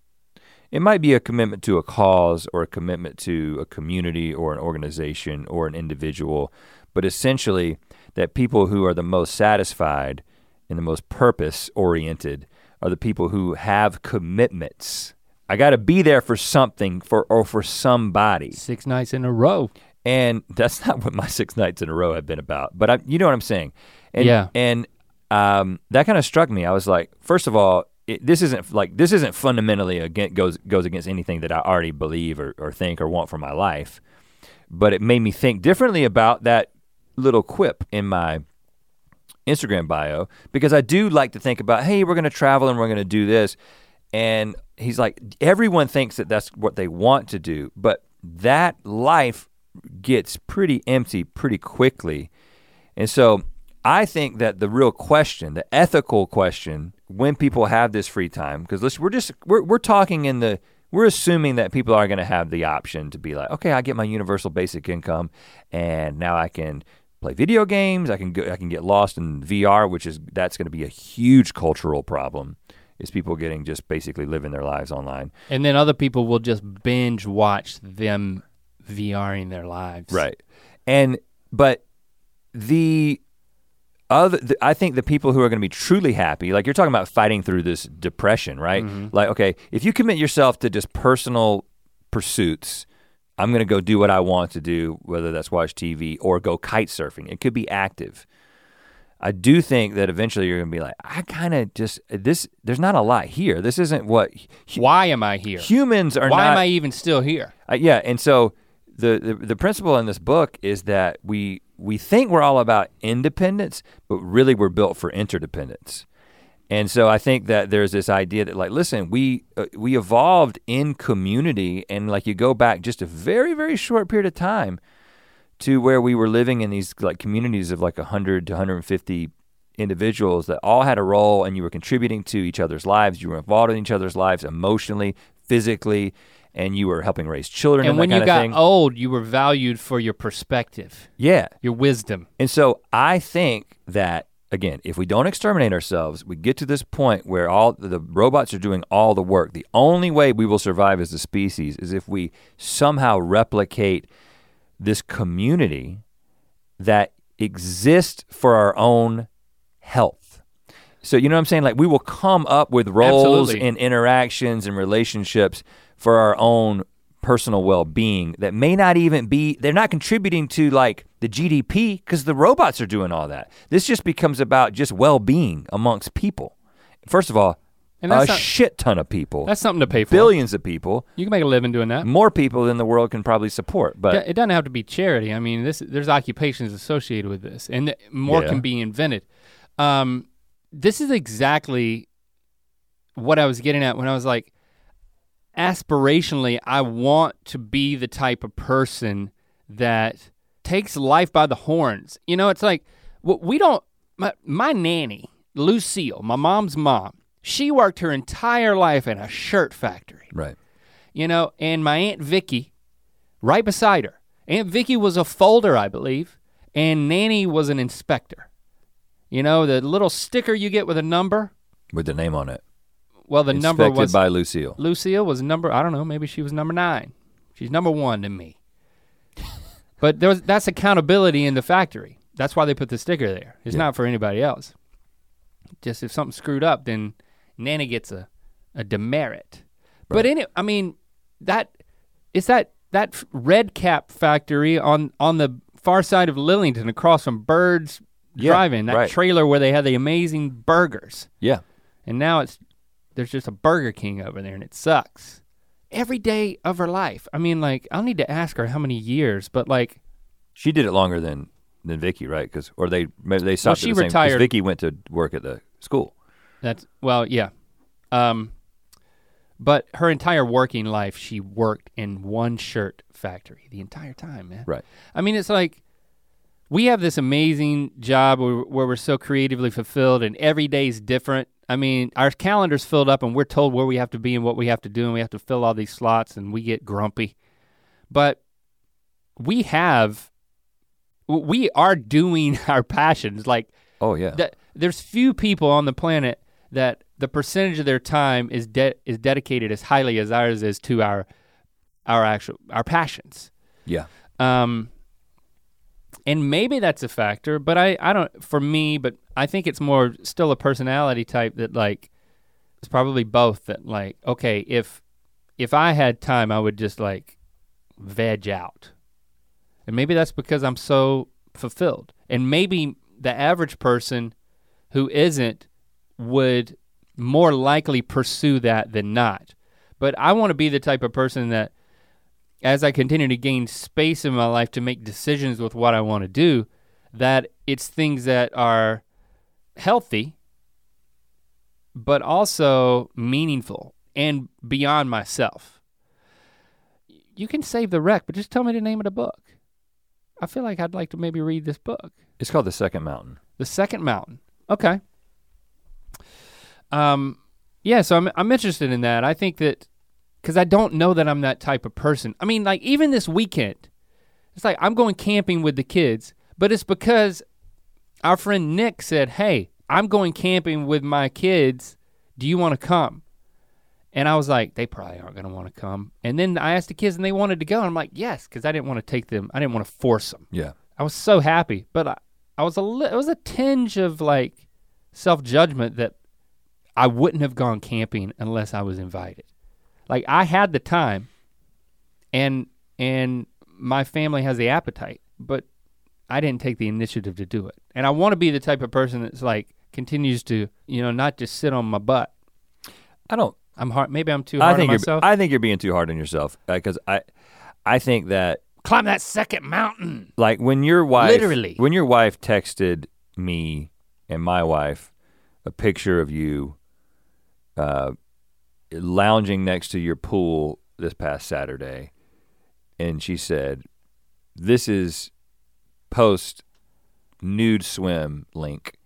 it might be a commitment to a cause or a commitment to a community or an organization or an individual but essentially that people who are the most satisfied and the most purpose oriented are the people who have commitments I got to be there for something for or for somebody. Six nights in a row. And that's not what my six nights in a row have been about. But I, you know what I'm saying. And, Yeah. And um, that kind of struck me. I was like, first of all, it, this isn't like this isn't fundamentally against, goes goes against anything that I already believe or, or think or want for my life. But it made me think differently about that little quip in my Instagram bio because I do like to think about, hey, we're going to travel and we're going to do this. And he's like, everyone thinks that that's what they want to do, but that life gets pretty empty pretty quickly. And so I think that the real question, the ethical question, when people have this free time, because listen, we're just we're we're talking in the we're assuming that people are going to have the option to be like, okay, I get my universal basic income, and now I can play video games. I can go, I can get lost in VR, which is that's going to be a huge cultural problem. Is people getting just basically living their lives online, And then other people will just binge watch them VRing their lives. right? And but the other, the, I think the people who are going to be truly happy, like you're talking about fighting through this depression, right? Like, okay, if you commit yourself to just personal pursuits, I'm going to go do what I want to do, whether that's watch TV or go kite surfing. It could be active. I do think that eventually you're going to be like, I kind of just this. There's not a lot here. This isn't what hu- Why am I here? humans are not Why not. am I even still here? Uh, yeah, and so the, the the principle in this book is that we we think we're all about independence, but really we're built for interdependence. And so I think that there's this idea that like listen, we uh, we evolved in community and like you go back just a very very short period of time to where we were living in these like communities of like 100 to 150 individuals that all had a role and you were contributing to each other's lives, you were involved in each other's lives emotionally, physically, and you were helping raise children And and when that you got thing. old, you were valued for your perspective, yeah. your wisdom. And so I think that again, if we don't exterminate ourselves, we get to this point where all the robots are doing all the work. The only way we will survive as a species is if we somehow replicate this community that exists for our own health. So you know what I'm saying? Like we will come up with roles Absolutely. and interactions and relationships for our own personal well-being that may not even be they're not contributing to like the GDP because the robots are doing all that. This just becomes about just well-being amongst people. First of all, And a that's not- shit ton of people, That's something to pay for. billions of people, You can make a living doing that. more people than the world can probably support. But it doesn't have to be charity. I mean, this there's occupations associated with this, and more Yeah. can be invented. Um, this is exactly what I was getting at when I was like, aspirationally, I want to be the type of person that takes life by the horns. You know, it's like we don't. My, my nanny, Lucille, my mom's mom, she worked her entire life in a shirt factory. Right. You know, and my aunt Vicky, right beside her. Aunt Vicky was a folder, I believe, and Nanny was an inspector. You know, the little sticker you get with a number. With the name on it. Well, the number was by Lucille. Lucille was number. I don't know. Maybe she was number nine. She's number one to me. (laughs) but there was that's accountability in the factory. That's why they put the sticker there. It's Yeah. not for anybody else. Just if something screwed up, then Nana gets a a demerit. But Right. in it, I mean, that it's that that red cap factory on on the far side of Lillington, across from Birds Yeah, Drive-In, that right. trailer where they had the amazing burgers. Yeah. And now it's there's just a Burger King over there and it sucks. Every day of her life. I mean, like, I'll need to ask her how many years, but like, She did it longer than than Vicky, right? Because or they maybe they stopped. Well, she at the same- retired- Vicky went to work at the school. that's well, yeah. Um but her entire working life she worked in one shirt factory the entire time, man. Right. I mean, it's like we have this amazing job where, where we're so creatively fulfilled and every day is different. I mean, our calendar's filled up and we're told where we have to be and what we have to do and we have to fill all these slots and we get grumpy. But we have we are doing (laughs) our passions like Oh yeah. there's few people on the planet that the percentage of their time is de- is dedicated as highly as ours is to our our actual our passions. yeah. Um, and maybe that's a factor, but I, I don't, for me, but I think it's more still a personality type that like, it's probably both that like, okay, if, if I had time, I would just like veg out. And maybe that's because I'm so fulfilled. And maybe the average person who isn't would more likely pursue that than not. But I want to be the type of person that as I continue to gain space in my life to make decisions with what I want to do, that it's things that are healthy, but also meaningful and beyond myself. You can save the rec, but just tell me the name of the book. I feel like I'd like to maybe read this book. It's called the Second Mountain. The Second Mountain. Okay. Um, yeah, so I'm I'm interested in that. I think that because I don't know that I'm that type of person. I mean, like even this weekend, it's like I'm going camping with the kids, but it's because our friend Nick said, "Hey, I'm going camping with my kids. Do you want to come?" And I was like, "They probably aren't going to want to come." And then I asked the kids, and they wanted to go. And I'm like, "Yes," because I didn't want to take them. I didn't want to force them. Yeah. I was so happy, but I, I was a li- it was a tinge of like self judgment that I wouldn't have gone camping unless I was invited. Like I had the time, and and my family has the appetite, but I didn't take the initiative to do it. And I want to be the type of person that's like continues to you know not just sit on my butt. I don't. I'm hard. Maybe I'm too I think on you're. myself. I think you're being too hard on yourself because I, I think that Climb that second mountain. like when your wife Literally. when your wife texted me and my wife a picture of you uh, lounging next to your pool this past Saturday and she said this is post nude swim link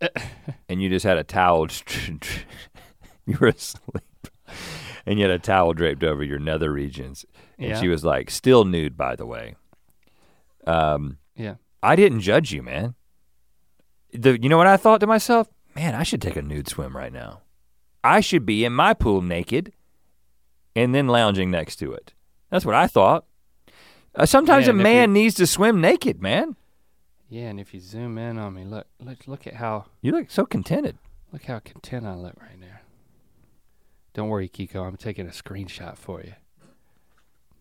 (laughs) and you just had a towel (laughs) you were asleep and you had a towel draped over your nether regions and Yeah. she was like still nude by the way um Yeah. I didn't judge you, man. The you know what I thought to myself? Man, I should take a nude swim right now. I should be in my pool naked and then lounging next to it. That's what I thought. Uh, sometimes Yeah, a man you- needs to swim naked, man. Yeah, and if you zoom in on me, look look look at how You look so contented. Look how content I look right now. Don't worry, Kiko. I'm taking a screenshot for you.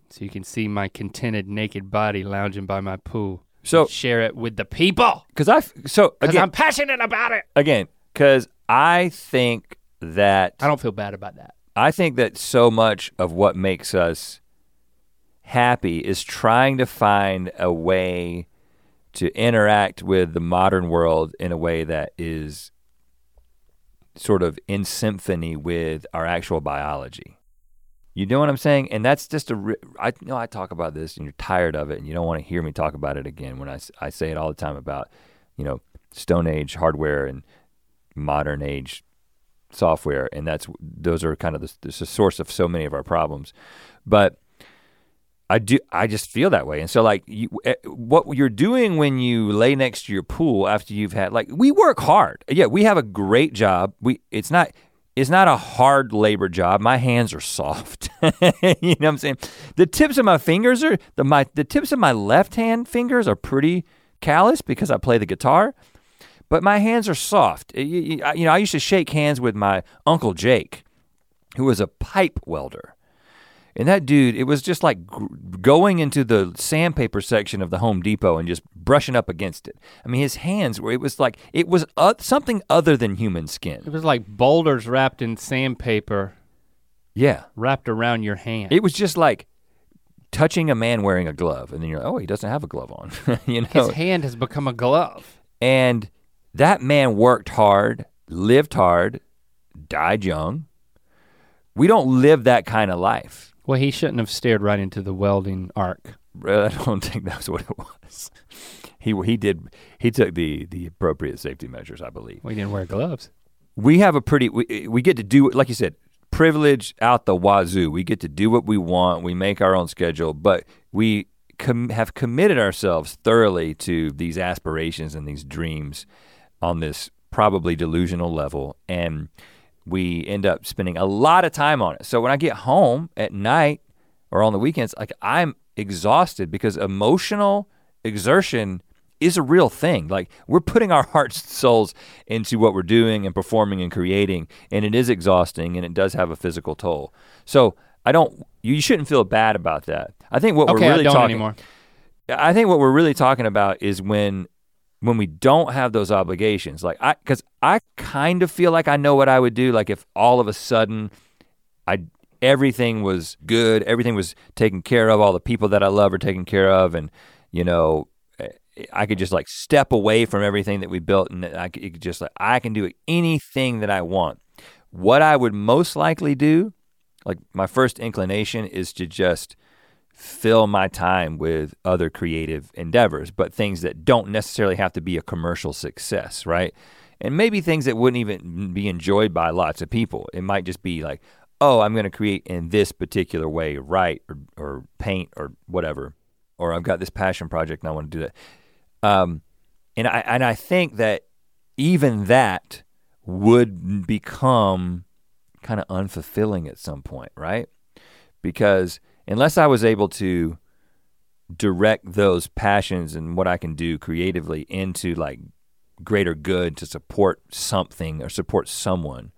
So you can see my contented naked body lounging by my pool. So, Share it with the people. cause I, so Because again, I'm passionate about it. again, cause I think that I don't feel bad about that. I think that so much of what makes us happy is trying to find a way to interact with the modern world in a way that is sort of in symphony with our actual biology. You know what I'm saying? And that's just a, I you know I talk about this and you're tired of it and you don't want to hear me talk about it again when I, I say it all the time about you know, Stone Age hardware and modern age software, and that's those are kind of the, the source of so many of our problems. But I do. I just feel that way, and so like you, eh, what you're doing when you lay next to your pool after you've had like we work hard. Yeah, we have a great job. We it's not it's not a hard labor job. My hands are soft. (laughs) you know what I'm saying? The tips of my fingers are the my the tips of my left hand fingers are pretty callous because I play the guitar, but my hands are soft. You, you know, I used to shake hands with my uncle Jake, who was a pipe welder. And that dude, it was just like going into the sandpaper section of the Home Depot and just brushing up against it. I mean, his hands were, it was like, it was uh, something other than human skin. It was like boulders wrapped in sandpaper. Yeah. Wrapped around your hand. It was just like touching a man wearing a glove. And then you're like, oh, he doesn't have a glove on. (laughs) you know? His hand has become a glove. And that man worked hard, lived hard, died young. We don't live that kind of life. Well, he shouldn't have stared right into the welding arc. (laughs) I don't think that's what it was. He he did he took the the appropriate safety measures, I believe. We didn't wear gloves. We have a pretty we we get to do like you said, privilege out the wazoo. We get to do what we want. We make our own schedule, but we com- have committed ourselves thoroughly to these aspirations and these dreams on this probably delusional level and we end up spending a lot of time on it. So when I get home at night or on the weekends, like I'm exhausted because emotional exertion is a real thing. Like we're putting our (laughs) hearts and souls into what we're doing and performing and creating, and it is exhausting and it does have a physical toll. So I don't you shouldn't feel bad about that. I think what okay, we're really talking anymore. I think what we're really talking about is when when we don't have those obligations like i because i kind of feel like i know what i would do like if all of a sudden i everything was good everything was taken care of all the people that i love are taken care of and you know i could just like step away from everything that we built and i could just like i can do anything that i want. What i would most likely do like my first inclination is to just fill my time with other creative endeavors, but things that don't necessarily have to be a commercial success, right? And maybe things that wouldn't even be enjoyed by lots of people. It might just be like, oh, I'm gonna create in this particular way, write or, or paint or whatever, or I've got this passion project and I wanna do that. Um, and I and I think that even that would become kind of unfulfilling at some point, right? Because unless I was able to direct those passions and what I can do creatively into like greater good to support something or support someone,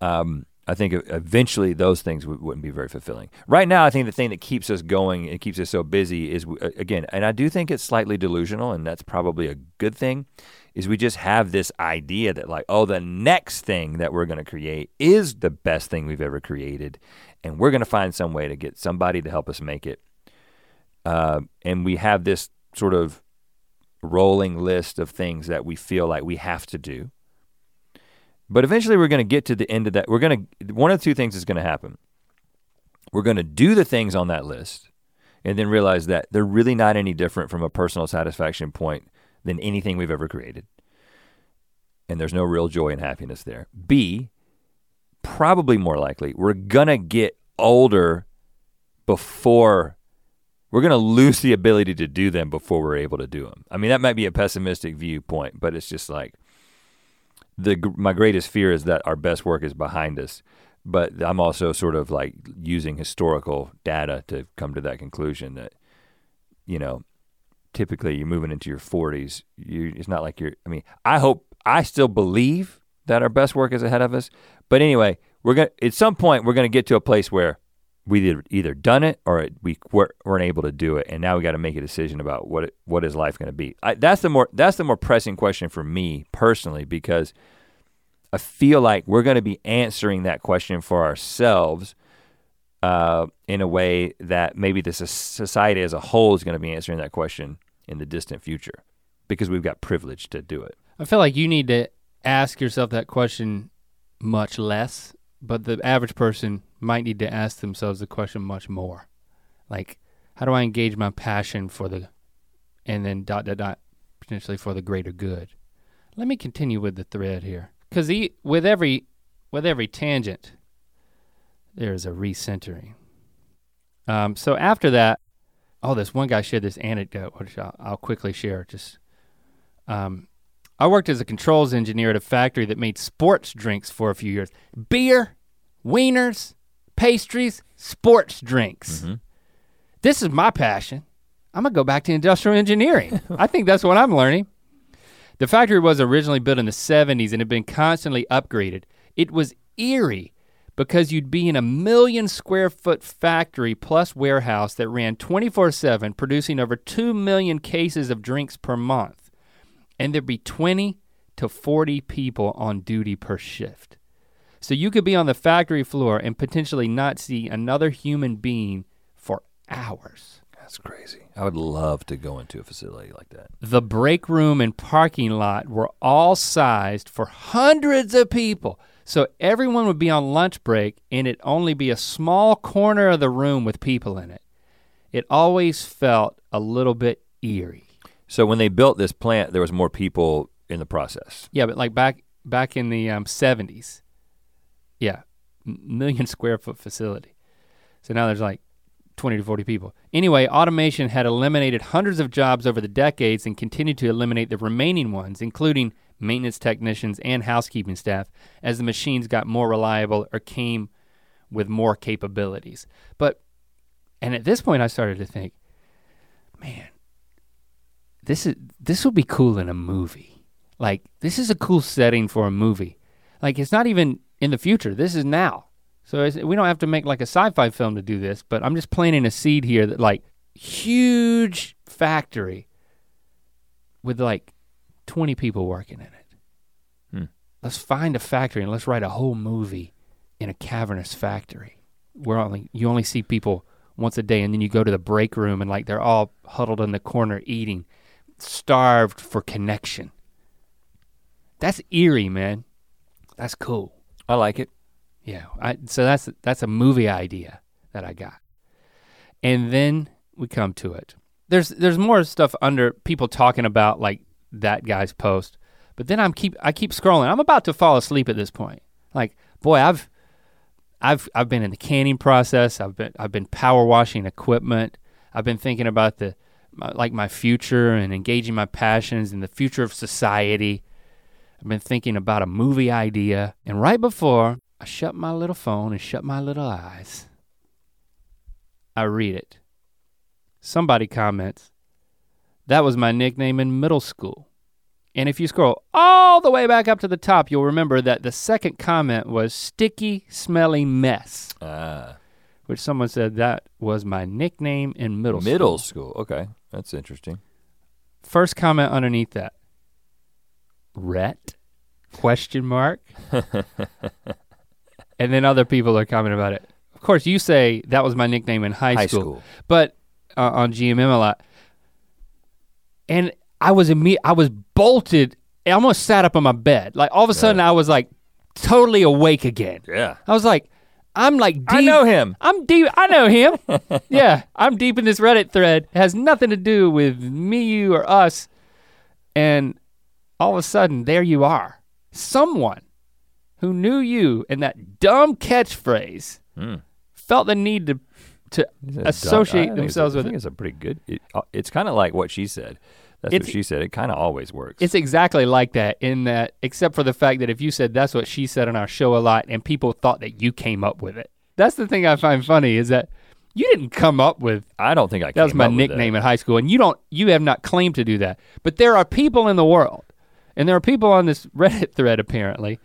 um, I think eventually those things w- wouldn't be very fulfilling. Right now, I think the thing that keeps us going and keeps us so busy is, again, and I do think it's slightly delusional, and that's probably a good thing, is we just have this idea that, like, oh, the next thing that we're going to create is the best thing we've ever created and we're going to find some way to get somebody to help us make it. Uh, and we have this sort of rolling list of things that we feel like we have to do. But eventually we're going to get to the end of that. We're going to, one of two things is going to happen. We're going to do the things on that list and then realize that they're really not any different from a personal satisfaction point than anything we've ever created. And there's no real joy and happiness there. B, probably more likely, we're gonna get older before we're gonna lose the ability to do them before we're able to do them. I mean, that might be a pessimistic viewpoint, but it's just like the my greatest fear is that our best work is behind us. But I'm also sort of like using historical data to come to that conclusion that, you know, typically you're moving into your 40s. You, it's not like you're. I mean, I hope I still believe that our best work is ahead of us. But anyway, we're gonna at some point we're gonna get to a place where we either, either done it or we weren't able to do it, and now we got to make a decision about what it, what is life going to be. I, that's the more that's the more pressing question for me personally because I feel like we're to be answering that question for ourselves uh, in a way that maybe the society as a whole is going to be answering that question in the distant future because we've got privilege to do it. I feel like you need to ask yourself that question much less, but the average person might need to ask themselves the question much more. Like, how do I engage my passion for the, and then dot, dot, dot, potentially for the greater good. Let me continue with the thread here, because he, with every with every tangent, there is a recentering. Um, so after that, oh, this one guy shared this anecdote, which I'll, I'll quickly share. Just, um, I worked as a controls engineer at a factory that made sports drinks for a few years. Beer, wieners, pastries, sports drinks. Mm-hmm. This is my passion. I'm gonna go back to industrial engineering. (laughs) I think that's what I'm learning. The factory was originally built in the 70s and had been constantly upgraded. It was eerie because you'd be in a million square foot factory plus warehouse that ran 24 7, producing over 2 million cases of drinks per month. And there'd be 20 to 40 people on duty per shift. So you could be on the factory floor and potentially not see another human being for hours. That's crazy. I would love to go into a facility like that. The break room and parking lot were all sized for hundreds of people. So everyone would be on lunch break and it'd only be a small corner of the room with people in it. It always felt a little bit eerie. So when they built this plant, there was more people in the process. Yeah, but like back back in the um, 70s, yeah, million (laughs) square foot facility. So now there's like 20 to 40 people. Anyway, automation had eliminated hundreds of jobs over the decades and continued to eliminate the remaining ones, including maintenance technicians, and housekeeping staff as the machines got more reliable or came with more capabilities. But, and at this point I started to think, man, this is this would be cool in a movie. Like this is a cool setting for a movie. Like it's not even in the future. This is now. So we don't have to make like a sci-fi film to do this, but I'm just planting a seed here that like huge factory with like 20 people working in it. Hmm. Let's find a factory and let's write a whole movie in a cavernous factory where only you only see people once a day and then you go to the break room and like they're all huddled in the corner eating, starved for connection. That's eerie, man. That's cool. I like it. Yeah, I, so that's that's a movie idea that I got. And then we come to it. There's there's more stuff under people talking about like that guy's post. But then I'm keep I keep scrolling. I'm about to fall asleep at this point. Like, boy, I've I've I've been in the canning process. I've been I've been power washing equipment. I've been thinking about the my, like my future and engaging my passions and the future of society. I've been thinking about a movie idea. And right before I shut my little phone and shut my little eyes, I read it. Somebody comments, that was my nickname in middle school. And if you scroll all the way back up to the top, you'll remember that the second comment was sticky, smelly mess. Ah. Which someone said that was my nickname in middle, school. Middle school, okay. That's interesting. First comment underneath that. Rhett? Question mark. (laughs) and then other people are commenting about it. Of course, you say that was my nickname in high, high school, school, But uh, on GMM a lot and I was imme- I was bolted. I almost sat up on my bed. Like all of a sudden, yeah. I was like totally awake again. Yeah. I was like, I'm like deep. I know him. I'm deep. I know him. (laughs) yeah, I'm deep in this Reddit thread. It has nothing to do with me, you, or us. And all of a sudden, there you are. Someone who knew you and that dumb catchphrase mm. felt the need to to associate themselves with I think it. It's a pretty good. It, uh, it's kind of like what she said. That's it's, what she said. It kind of always works. It's exactly like that in that, except for the fact that if you said that's what she said on our show a lot, and people thought that you came up with it. That's the thing I find funny is that you didn't come up with. I don't think I. That was my nickname in high school, and you don't. You have not claimed to do that. But there are people in the world, and there are people on this (laughs) Reddit thread apparently,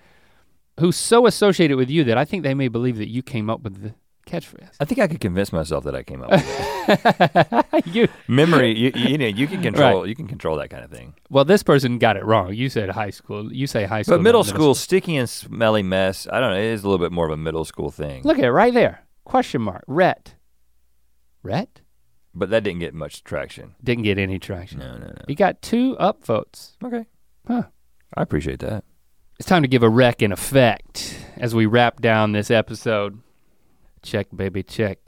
who so associated with you that I think they may believe that you came up with the catchphrase. I think I could convince myself that I came up with it. (laughs) you memory, you, you, know, you can (laughs) control right. you can control that kind of thing. Well, this person got it wrong. You said high school. You say high school. But middle, school, middle school, sticky and smelly mess. I don't know. It is a little bit more of a middle school thing. Look at it right there. Question mark. Rhett. Rhett? But that didn't get much traction. Didn't get any traction. No, no, no. You got two upvotes. Okay. Huh. I appreciate that. It's time to give a rec in effect as we wrap down this episode. Check, baby, check.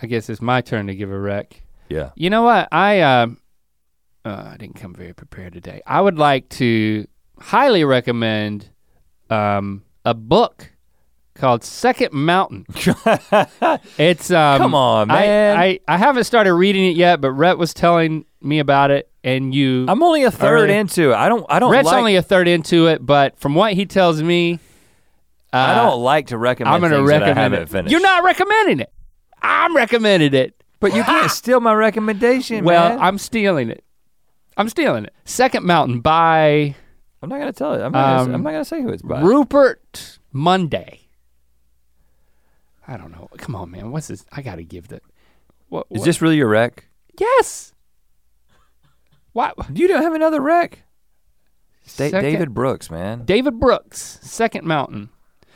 I guess it's my turn to give a rec. Yeah. You know what? I uh, uh, I didn't come very prepared today. I would like to highly recommend um, a book called Second Mountain. (laughs) it's um, Come on, man. I, I I haven't started reading it yet, but Rhett was telling me about it, and you. I'm only a third into it. I don't. I don't Rhett's like. only a third into it, but from what he tells me, uh, I don't like to recommend. I'm going to that I recommend haven't it. Finished. You're not recommending it. I'm recommending it. But you can't steal my recommendation, man. Well, man. I'm stealing it. I'm stealing it. Second Mountain by I'm not gonna tell it. I'm not, gonna, Um, say- I'm not gonna say who it's by. Rupert Monday. I don't know. Come on, man. What's this? I gotta give the. What? Is this really your rec? Yes. Why? You don't have another rec. Second- David Brooks, man. David Brooks, Second Mountain.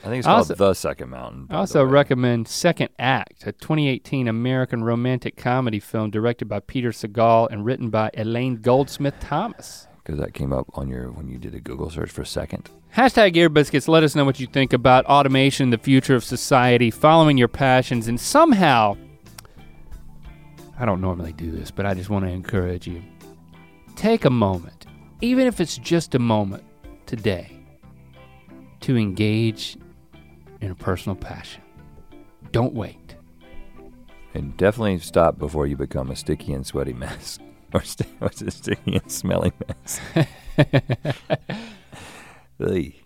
I think it's called also- The Second Mountain. I also recommend Second Act, a 2018 American romantic comedy film directed by Peter Segal and written by Elaine Goldsmith Thomas. because that came up on your when you did a Google search for second. Hashtag Ear Biscuits, let us know what you think about automation, the future of society, following your passions, and somehow, I don't normally do this, but I just want to encourage you. Take a moment, even if it's just a moment today, to engage in a personal passion. Don't wait. And definitely stop before you become a sticky and sweaty mess. (laughs) Or st- (laughs) what's it, sticky and smelly mess. (laughs)